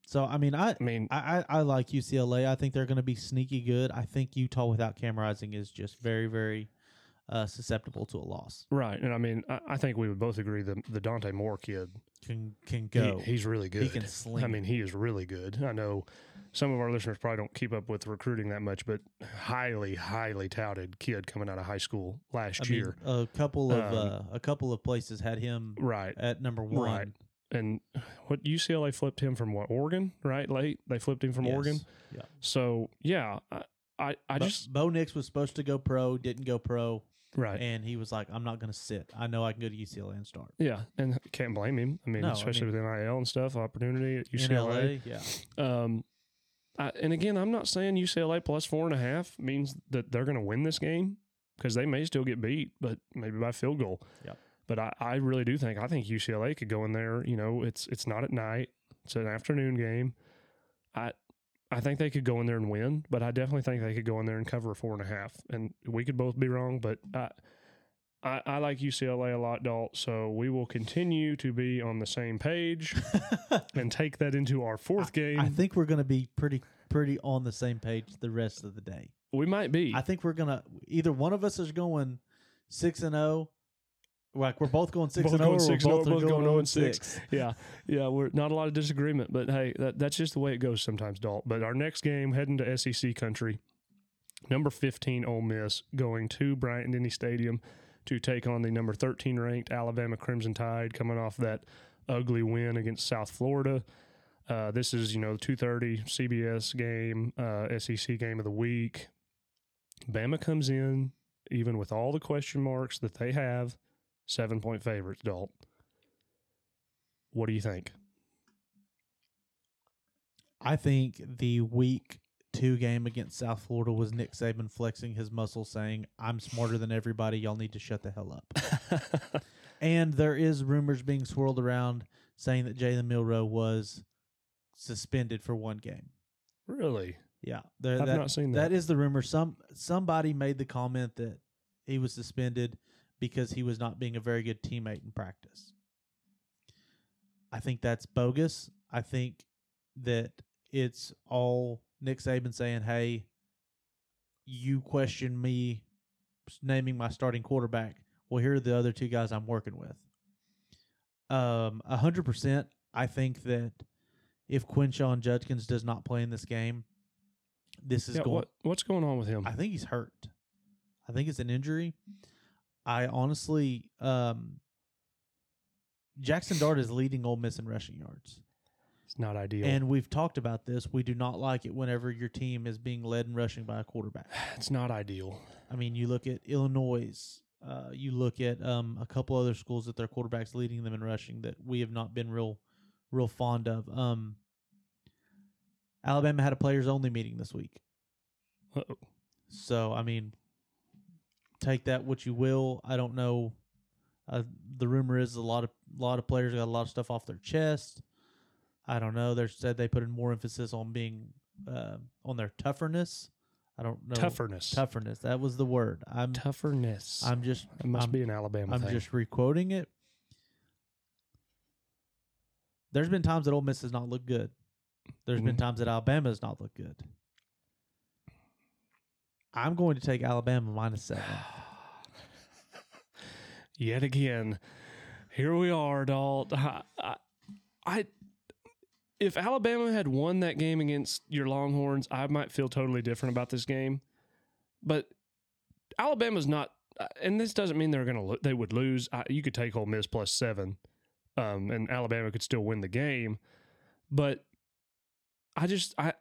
So I mean, I I mean, I, I, I like UCLA. I think they're going to be sneaky good. I think Utah without Cam Rising is just very very uh, susceptible to a loss. right, and I mean, I, I think we would both agree the the Dante Moore kid, Can can he- go. he's really good. He can sling I mean, he is really good. I know some of our listeners probably don't keep up with recruiting that much, but highly, highly touted kid coming out of high school last I mean, year. a couple of Um, uh, a couple of places had him right. at number one. Right. And what UCLA flipped him from what Oregon, right? Late they flipped him from Yes. Oregon. Yeah. So yeah, I I, I Bo- just Bo Nix was supposed to go pro, didn't go pro, right. and he was like, "I'm not going to sit. I know I can go to UCLA and start." Yeah, and can't blame him. I mean, No, I especially with NIL and stuff, opportunity at UCLA. LA, yeah, Um, I, and again, I'm not saying UCLA plus four and a half means that they're going to win this game because they may still get beat, but maybe by field goal. Yep. But I, I really do think I think UCLA could go in there. You know, it's it's not at night; it's an afternoon game. I I think they could go in there and win, but I definitely think they could go in there and cover a four and a half. And we could both be wrong, but I. I, I like UCLA a lot, Dalt. So we will continue to be on the same page and take that into our fourth game. I think we're going to be pretty pretty on the same page the rest of the day. we might be. I think we're gonna either one of us is going six and zero. Like we're both going six Both and zero, going or six we're and both, oh, both going going zero oh and six. yeah, yeah, we're not a lot of disagreement, but hey, that, that's just the way it goes sometimes, Dalt. But our next game, heading to SEC country, number fifteen Ole Miss going to Bryant Denny Stadium to take on the number thirteen ranked Alabama Crimson Tide, coming off that ugly win against South Florida. Uh, this is you know two thirty CBS game, uh, SEC game of the week. Bama comes in even with all the question marks that they have, seven point favorites. Dalt, what do you think? I think the week two game against South Florida was Nick Saban flexing his muscles, saying, "I'm smarter than everybody. Y'all need to shut the hell up." and there is rumors being swirled around saying that Jalen Milroe was suspended for one game. really? Yeah, there, I've that, not seen that that. is the rumor. Some somebody made the comment that he was suspended because he was not being a very good teammate in practice. I think that's bogus. I think that it's all Nick Saban saying, "Hey, you question me naming my starting quarterback. Well, here are the other two guys I'm working with." Um, a hundred percent. I think that if Quinshon Judkins does not play in this game, this is Yeah, going. what what's going on with him? I think he's hurt. I think it's an injury. I honestly, um, Jackson Dart is leading Ole Miss in rushing yards, it's not ideal. and we've talked about this. We do not like it whenever your team is being led in rushing by a quarterback. it's not ideal. I mean, you look at Illinois. Uh, you look at um, a couple other schools that their quarterbacks leading them in rushing that we have not been real, real fond of. Um, Alabama had a players only meeting this week. Uh-oh. So I mean, take that what you will. I don't know. Uh, the rumor is a lot of lot of players got a lot of stuff off their chest. I don't know. They said they put in more emphasis on being uh, on their toughness. I don't know Toughness. Toughness. That was the word. I'm Toughness. I'm just it must I'm, be an Alabama I'm thing. just requoting it. There's been times that Ole Miss has not looked good. There's been Mhm. times that Alabama has not looked good. I'm going to take Alabama minus seven. Yet again, here we are, Dalt. I, I, if Alabama had won that game against your Longhorns, I might feel totally different about this game. But Alabama's not, uh, and this doesn't mean they're going to they would lose. I, you could take Ole Miss plus seven, um, and Alabama could still win the game. But I just, I,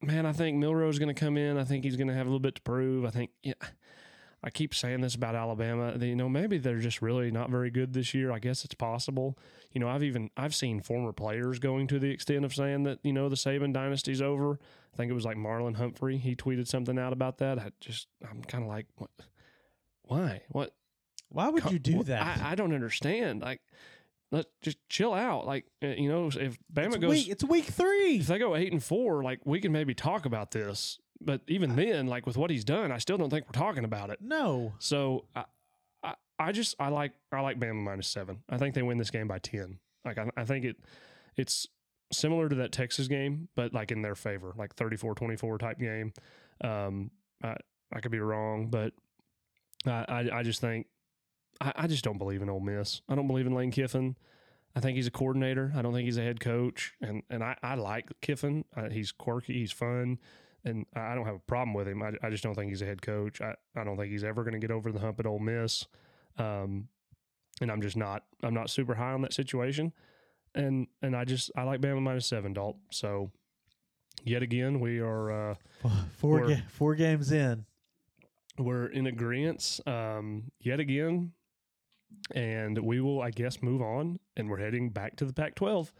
man, I think Milroe's going to come in. I think he's going to have a little bit to prove. I think, yeah. I keep saying this about Alabama. that, You know, maybe they're just really not very good this year. I guess it's possible. You know, I've even I've seen former players going to the extent of saying that you know the Saban dynasty's over. I think it was like Marlon Humphrey. He tweeted something out about that. I just I'm kind of like, what? Why? What? Why would co- you do that? I, I don't understand. Like, let's just chill out. Like, uh, you know, if Bama it's, goes, week, it's week three. if they go eight and four, like we can maybe talk about this. But even then, like with what he's done, I still don't think we're talking about it. No. So I, I, I just I like I like Bama minus seven. I think they win this game by ten. Like I, I think it it's similar to that Texas game, but like in their favor, like 34-24 type game. Um, I I could be wrong, but I I, I just think I, I just don't believe in Ole Miss. I don't believe in Lane Kiffin. I think he's a coordinator. I don't think he's a head coach. And and I, I like Kiffin. Uh, he's quirky. He's fun and I don't have a problem with him. I, I just don't think he's a head coach. I, I don't think he's ever going to get over the hump at Ole Miss. Um, and I'm just not I'm not super high on that situation. And and I just I like Bama minus seven, Dalt. So yet again we are uh, Four ga- four games in. we're in agreement um, yet again, and we will I guess move on, and we're heading back to the Pac-12.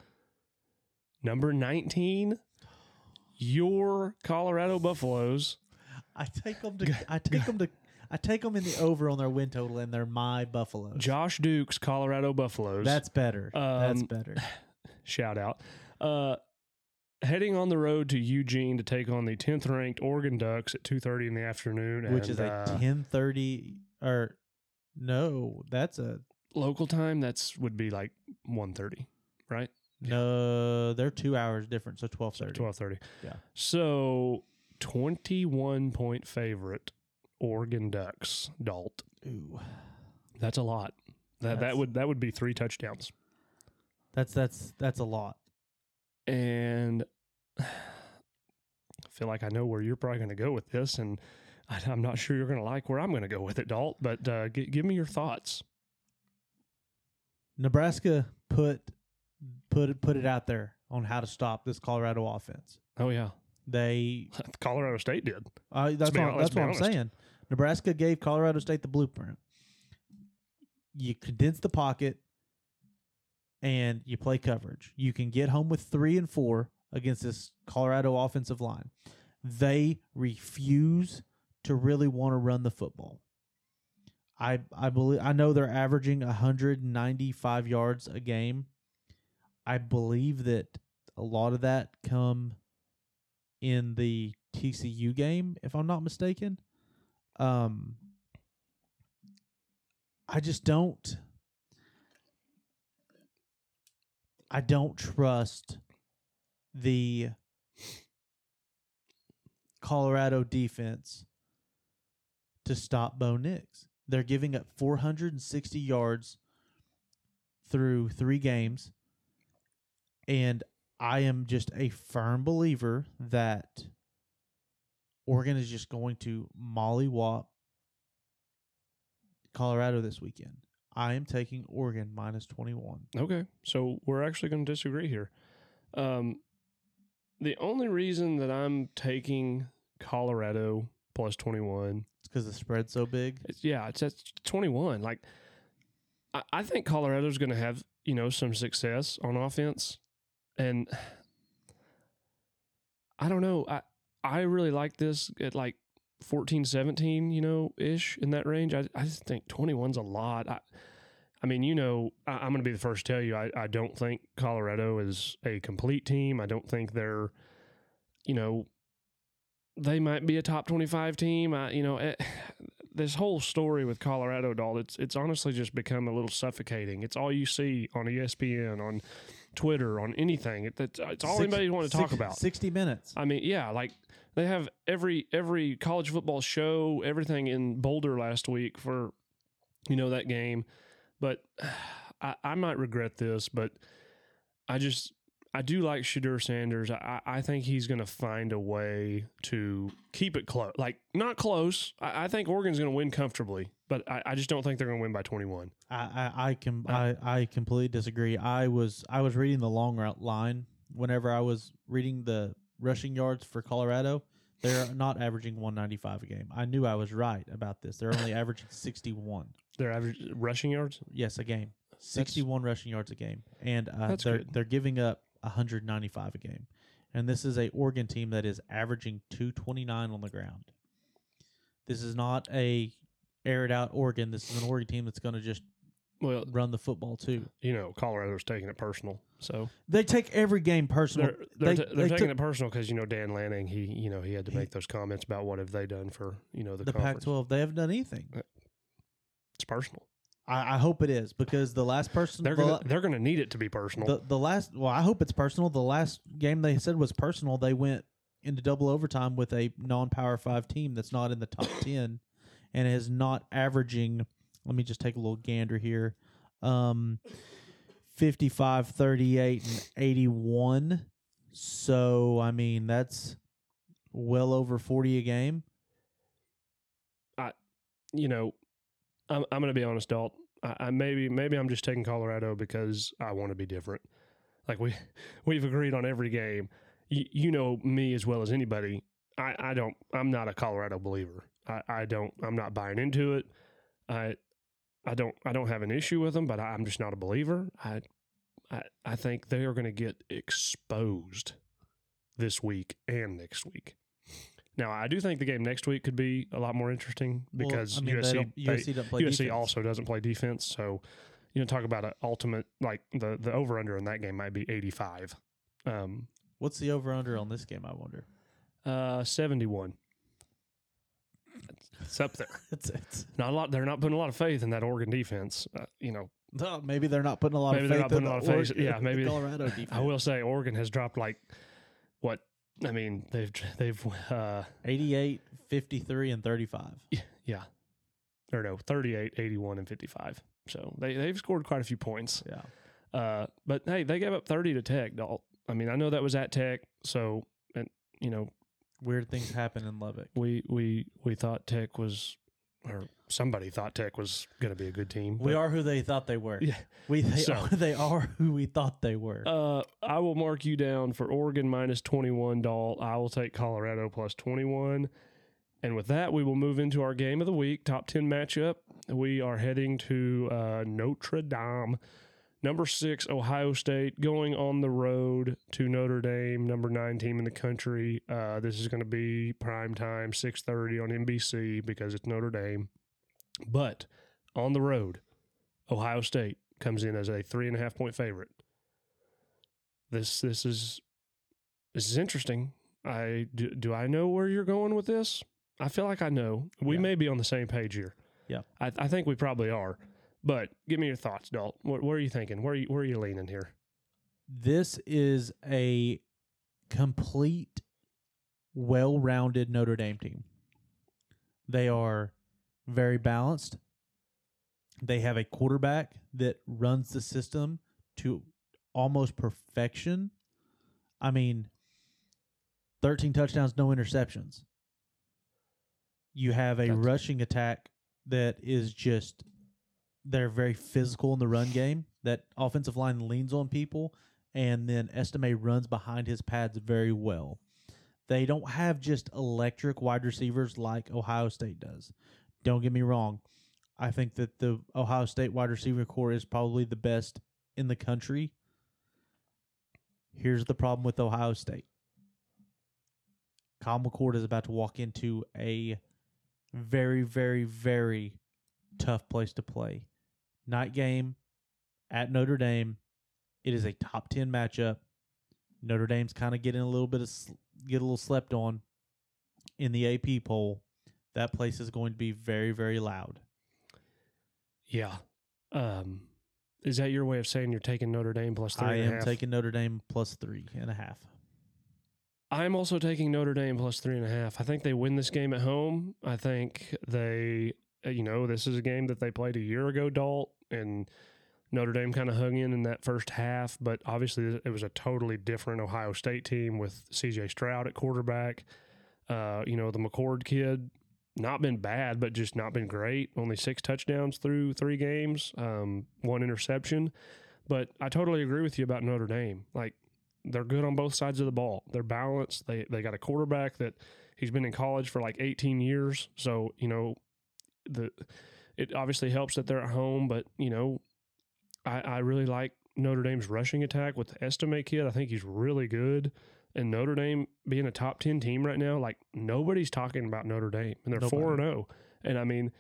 Number 19, your Colorado Buffaloes. I take them to. I take them to. I take them in the over on their win total, and they're my Buffaloes. Josh Duke's Colorado Buffaloes. That's better. That's Um, better. shout out. Uh, heading on the road to Eugene to take on the 10th ranked Oregon Ducks at 2:30 in the afternoon, Which and, is a uh, ten thirty or no? That's a local time. That's would be like 1:30, right? No. They're two hours different, so twelve thirty. 12:30. Yeah. So 21 point favorite Oregon Ducks. Dalt. Ooh, That's a lot. That that would that would be three touchdowns. that's that's that's a lot. and I feel like I know where you're probably going to go with this, and I, I'm not sure you're going to like where I'm going to go with it, Dalt. But uh, g- give me your thoughts. Nebraska put put it put it out there on how to stop this Colorado offense. Oh yeah, They Colorado State did. uh, that's what, hon- let's that's what I'm saying. Nebraska gave Colorado State the blueprint. You condense the pocket and you play coverage. You can get home with three and four against this Colorado offensive line. They refuse to really want to run the football. I I believe I know they're averaging 195 yards a game. I believe that a lot of that come in the TCU game, if I'm not mistaken. Um, I just don't. I don't trust the Colorado defense to stop Bo Nix. They're giving up 460 yards through three games. And I am just a firm believer that Oregon is just going to mollywop Colorado this weekend. I am taking Oregon minus 21. Okay, so we're actually going to disagree here. Um, the only reason that I'm taking Colorado plus 21 It's because the spread's so big. It's, yeah, it's at 21. Like, I, I think Colorado's going to have, you know, some success on offense. And I don't know. I, I really like this at like 14, 17, you know, ish in that range. I, I just think 21's a lot. I, I mean, you know, I, I'm going to be the first to tell you, I, I don't think Colorado is a complete team. I don't think they're, you know, they might be a top 25 team. I, you know, eh, this whole story with Colorado, Dalt, it's it's honestly just become a little suffocating. It's all you see on ESPN, on Twitter, on anything. It, it's, it's all Six- anybody want to talk about. 60 minutes. I mean, yeah, like they have every every college football show, everything in Boulder last week for you know that game. But I, I might regret this, but I just I do like Shedeur Sanders. I, I think he's going to find a way to keep it close, like not close. I, I think Oregon's going to win comfortably, but I, I just don't think they're going to win by twenty one. I I I, com- Uh, I I completely disagree. I was I was reading the long route line whenever I was reading the rushing yards for Colorado. They're not averaging 195 a game. I knew I was right about this. They're only averaging 61. Their average rushing yards. Yes, a game. 61 rushing yards a game, and uh, That's they're good. they're giving up 195 a game. And this is a Oregon team that is averaging 229 on the ground. This is not a aired out Oregon. This is an Oregon team that's going to just Well, run the football too. you know, Colorado's taking it personal, so They take every game personal. they're they're, They- ta- they're they taking it personal because you know Dan Lanning, he you know he had to make those comments about what have they done for you know the, the conference. Pac-12. They haven't done anything. It's personal. I, I hope it is because the last person They're the, gonna they're gonna need it to be personal. the the last well, I hope it's personal. The last game they said was personal. They went into double overtime with a non-power five team that's not in the top ten, and is not averaging. Let me just take a little gander here. Um, 55, 38, and 81. So, I mean, that's well over 40 a game. I you know, I'm I'm gonna be honest, Dalt. I, I maybe maybe I'm just taking Colorado because I want to be different. Like we we've agreed on every game. You, you know me as well as anybody. I, I don't. I'm not a Colorado believer. I, I don't. I'm not buying into it. I I don't. I don't have an issue with them, but I'm just not a believer. I I I think they are going to get exposed this week and next week. Now, I do think the game next week could be a lot more interesting Well, because I mean, they USC don't- they- USC play USC defense. also doesn't play defense, so you know talk about an ultimate like the the over under in that game might be 85. Um What's the over under on this game? I wonder. uh 71. It's up there. It's, it's Not a lot they're not putting a lot of faith in that Oregon defense. Uh, you know, no, maybe they're not putting a lot Maybe of they're faith not in putting a the lot of faith- Oregon- yeah, maybe- Colorado defense. I will say Oregon has dropped like what I mean, they've they've uh 88, 53, and 35. yeah. Or no, 38, 81 and 55. So they they've scored quite a few points. Yeah. Uh, but hey, they gave up 30 to Tech, Dalt. I mean, I know that was at Tech, so and you know, Weird things happen in Lubbock. we we we thought Tech was or somebody thought Tech was going to be a good team. We are who they thought they were. Yeah. We they, So- are, they are who we thought they were. Uh, I will mark you down for Oregon minus 21, Dalt. I will take Colorado plus 21. And with that, we will move into our game of the week, top 10 matchup. We are heading to uh, Notre Dame. Number six, Ohio State, going on the road to Notre Dame, number nine team in the country. Uh, this is going to be prime time, 6.30 on NBC because it's Notre Dame. But on the road, Ohio State comes in as a three and a half point favorite. This this is this is interesting. I do, do I know where you're going with this? I feel like I know. We Yeah. may be on the same page here. Yeah. I, I think we probably are. But give me your thoughts, Dalt. What, what are you thinking? Where are you, where are you leaning here? this is a complete, well rounded Notre Dame team. They are very balanced. They have a quarterback that runs the system to almost perfection. I mean, 13 touchdowns, no interceptions. You have a That's- rushing attack that is just they're very physical in the run game. That offensive line leans on people, and then Estime runs behind his pads very well. They don't have just electric wide receivers like Ohio State does. Don't get me wrong. I think that the Ohio State wide receiver corps is probably the best in the country. Here's the problem with Ohio State. Kyle McCord is about to walk into a very, very, very tough place to play. Night game at Notre Dame. It is a top 10 matchup. Notre Dame's kind of getting a little bit of get a little slept on in the AP poll. That place is going to be very, very loud. Yeah. Um, is that your way of saying you're taking Notre Dame plus three I and a am half? taking Notre Dame plus three and a half. I'm also taking Notre Dame plus three and a half. I think they win this game at home. I think they, you know, this is a game that they played a year ago, Dalt, and Notre Dame kind of hung in in that first half. But obviously, it was a totally different Ohio State team with C.J. Stroud at quarterback. Uh, you know, the McCord kid, not been bad, but just not been great. Only six touchdowns through three games, um, one interception. But I totally agree with you about Notre Dame. Like they're good on both sides of the ball. They're balanced. They they got a quarterback that he's been in college for like 18 years. So you know, the it obviously helps that they're at home. But you know, I I really like Notre Dame's rushing attack with the Estime kid. I think he's really good. And Notre Dame being a top 10 team right now, like nobody's talking about Notre Dame, and they're four and zero. And I mean,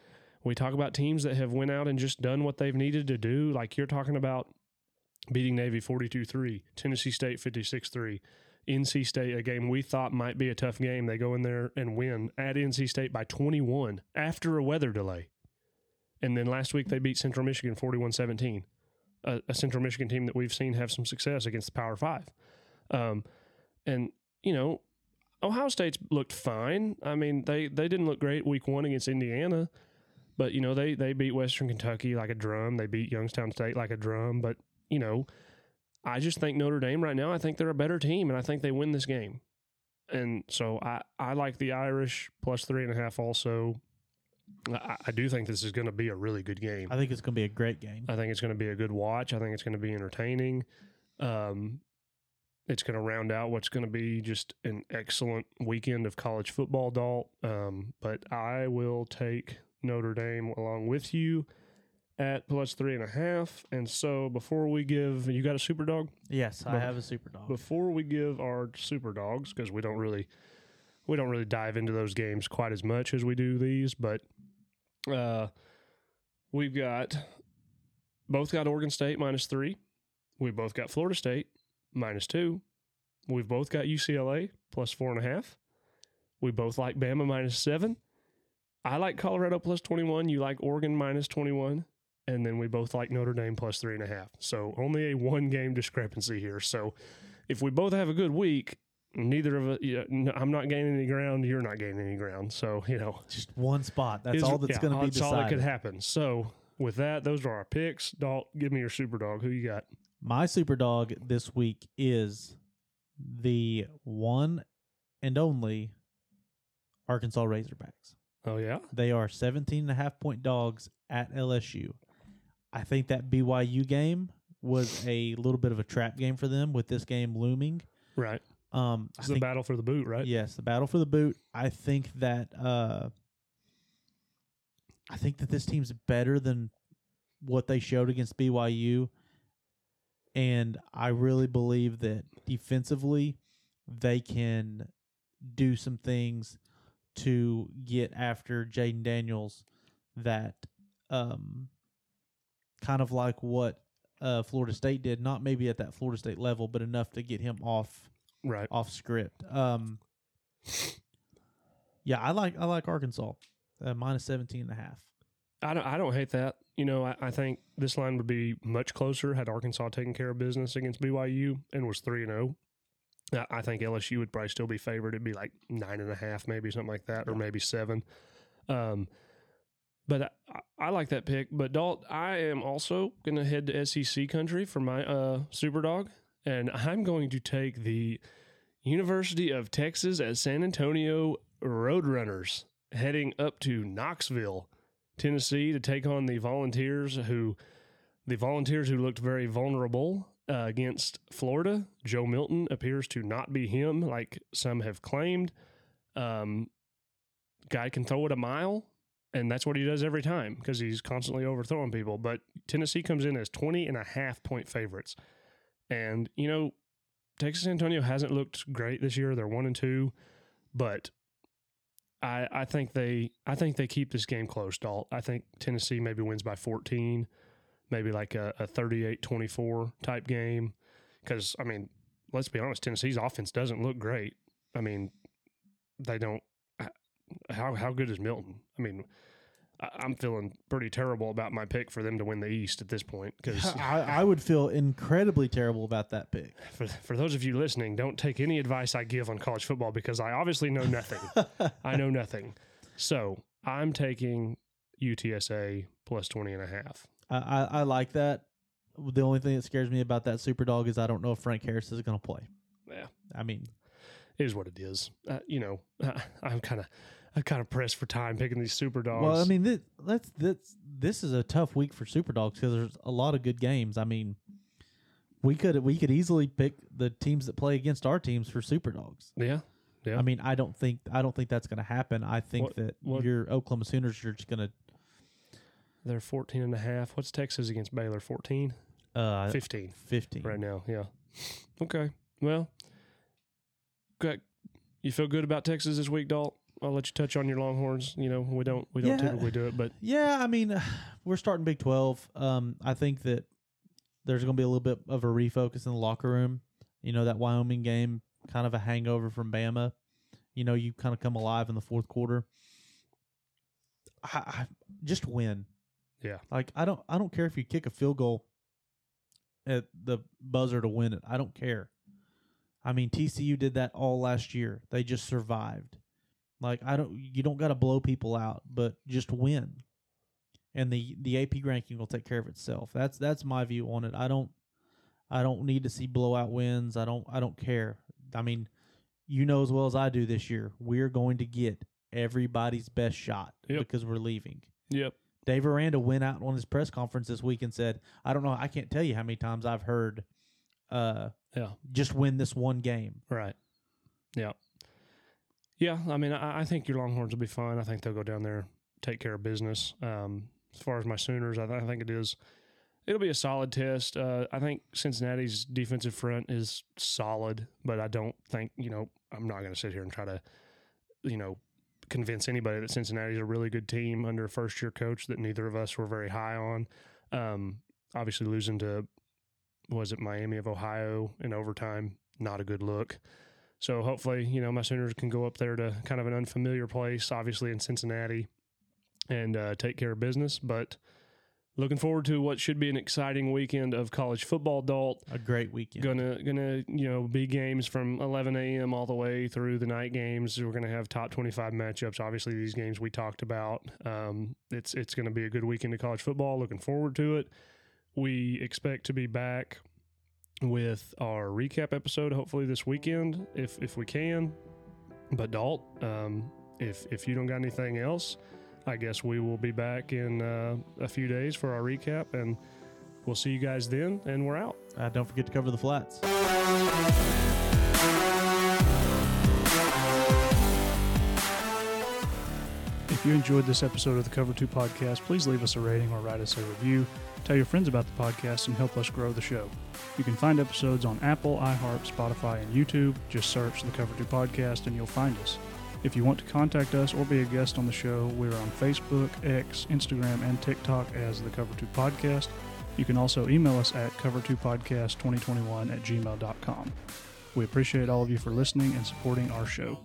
we talk about teams that have went out and just done what they've needed to do. Like you're talking about beating Navy 42-3, Tennessee State 56-3, NC State, a game we thought might be a tough game. They go in there and win at NC State by 21 after a weather delay. And then last week they beat Central Michigan 41-17, a, a Central Michigan team that we've seen have some success against the Power Five. Um, and, you know, Ohio State's looked fine. I mean, they, they didn't look great week one against Indiana, but, you know, they, they beat Western Kentucky like a drum. They beat Youngstown State like a drum. But, you know, I just think Notre Dame right now, I think they're a better team, and I think they win this game. And so I, I like the Irish plus three and a half also. I, I do think this is going to be a really good game. I think it's going to be a great game. I think it's going to be a good watch. I think it's going to be entertaining. Um, it's going to round out what's going to be just an excellent weekend of college football, Dalt. Um, but I will take Notre Dame along with you at plus three and a half. And so before we give, you got a super dog? Yes, I have a super dog. Before we give our super dogs, because we don't really we don't really dive into those games quite as much as we do these, but uh, we've got both got Oregon State minus three. We've both got Florida State minus two. We've both got UCLA plus four and a half. We both like Bama minus seven. I like Colorado plus 21. You like Oregon minus 21. And then we both like Notre Dame plus three and a half. So only a one game discrepancy here. So if we both have a good week, neither of uh, us, you know, I'm not gaining any ground. You're not gaining any ground. So, you know, Just one spot. That's all that's yeah, going to be That's decided. all that could happen. So with that, those are our picks. Dalt, give me your super dog. Who you got? My super dog this week is the one and only Arkansas Razorbacks. Oh yeah. They are 17 and a half point dogs at LSU. I think that BYU game was a little bit of a trap game for them with this game looming. Right. Um, I It's the think- battle for the boot, right? Yes, the battle for the boot. I think that uh, I think that this team's better than what they showed against BYU, and I really believe that defensively they can do some things to get after Jayden Daniels that um, kind of like what uh, Florida State did, not maybe at that Florida State level, but enough to get him off Right. off script. Um, yeah, I like I like Arkansas uh, minus 17 and a half. I don't. I don't hate that. You know, I, I think this line would be much closer had Arkansas taken care of business against BYU and was three and zero. I- I think LSU would probably still be favored. It'd be like nine and a half, maybe something like that, or maybe seven. Um, but I, I like that pick. But Dalt, I am also going to head to SEC country for my uh, super dog, and I'm going to take the University of Texas at San Antonio Roadrunners heading up to Knoxville, Tennessee, to take on the Volunteers, who the Volunteers who looked very vulnerable uh, against Florida. Joe Milton appears to not be him, like some have claimed. Um, guy can throw it a mile, and that's what he does every time because he's constantly overthrowing people. But Tennessee comes in as 20 and a half point favorites. And, you know, Texas Antonio hasn't looked great this year. They're one and two, but I I think they I think they keep this game close, Dalt. I think Tennessee maybe wins by 14, maybe like a, a 38-24 type game. Because I mean, let's be honest, Tennessee's offense doesn't look great. I mean, they don't. How how good is Milton? I mean, I, I'm feeling pretty terrible about my pick for them to win the East at this point because I, I would feel incredibly terrible about that pick. for, for those of you listening, don't take any advice I give on college football because I obviously know nothing. I know nothing. So I'm taking UTSA plus 20 and a half. I, I, I like that. The only thing that scares me about that super dog is I don't know if Frank Harris is going to play. Yeah, I mean, it is what it is. Uh, you know, I'm kind of. I'm kind of pressed for time picking these super dogs. well, I mean, this, that's this this is a tough week for super dogs because there's a lot of good games. I mean, we could we could easily pick the teams that play against our teams for super dogs. yeah, yeah. I mean, I don't think I don't think that's going to happen. I think What- that what- your Oklahoma Sooners are just going to They're 14 and a half. What's Texas against Baylor? 14? uh, 15 15. right now. Yeah. Okay. Well, good. You feel good about Texas this week, Dalt? I'll let you touch on your Longhorns. You know, we don't we don't Yeah. typically do it, but Yeah, I mean, we're starting Big 12. Um, I think that there's going to be a little bit of a refocus in the locker room. You know, that Wyoming game, kind of a hangover from Bama. You know, you kind of come alive in the fourth quarter. I, I just win. Yeah. Like I don't I don't care if you kick a field goal at the buzzer to win it. I don't care. I mean, TCU did that all last year. They just survived. Like I don't you don't got to blow people out, but just win. And the the AP ranking will take care of itself. That's that's my view on it. I don't I don't need to see blowout wins. I don't I don't care. I mean, you know as well as I do this year, we're going to get everybody's best shot Yep. because we're leaving. yep. Dave Aranda went out on his press conference this week and said, "I don't know. I can't tell you how many times I've heard, uh, Yeah. just win this one game." Right. Yeah. Yeah. I mean, I, I think your Longhorns will be fine. I think they'll go down there, take care of business. Um, as far as my Sooners, I, th- I think it is. It'll be a solid test. Uh, I think Cincinnati's defensive front is solid, but I don't think you know. I'm not going to sit here and try to, you know, convince anybody that Cincinnati's a really good team under a first year coach that neither of us were very high on. Um, obviously, losing to was it Miami of Ohio in overtime, not a good look. So hopefully, you know, my Sooners can go up there to kind of an unfamiliar place, obviously in Cincinnati, and uh, take care of business. But looking forward to what should be an exciting weekend of college football. Dalt A great weekend. gonna gonna you know be games from 11 a.m. all the way through the night games. We're gonna have top 25 matchups. Obviously, these games we talked about. Um, it's it's gonna be a good weekend of college football. Looking forward to it. We expect to be back with our recap episode hopefully this weekend if if we can. But Dalt, um, if if you don't got anything else, I guess we will be back in uh, a few days for our recap, and we'll see you guys then. And we're out. Uh, don't forget to cover the flats. If you enjoyed this episode of the Cover 2 podcast, please leave us a rating or write us a review. Tell your friends about the podcast and help us grow the show. You can find episodes on Apple, iHeart, Spotify, and YouTube. Just search the Cover 2 podcast and you'll find us. If you want to contact us or be a guest on the show, we're on Facebook, X, Instagram, and TikTok as the Cover 2 Podcast. You can also email us at cover2podcast2021 at gmail.com. We appreciate all of you for listening and supporting our show.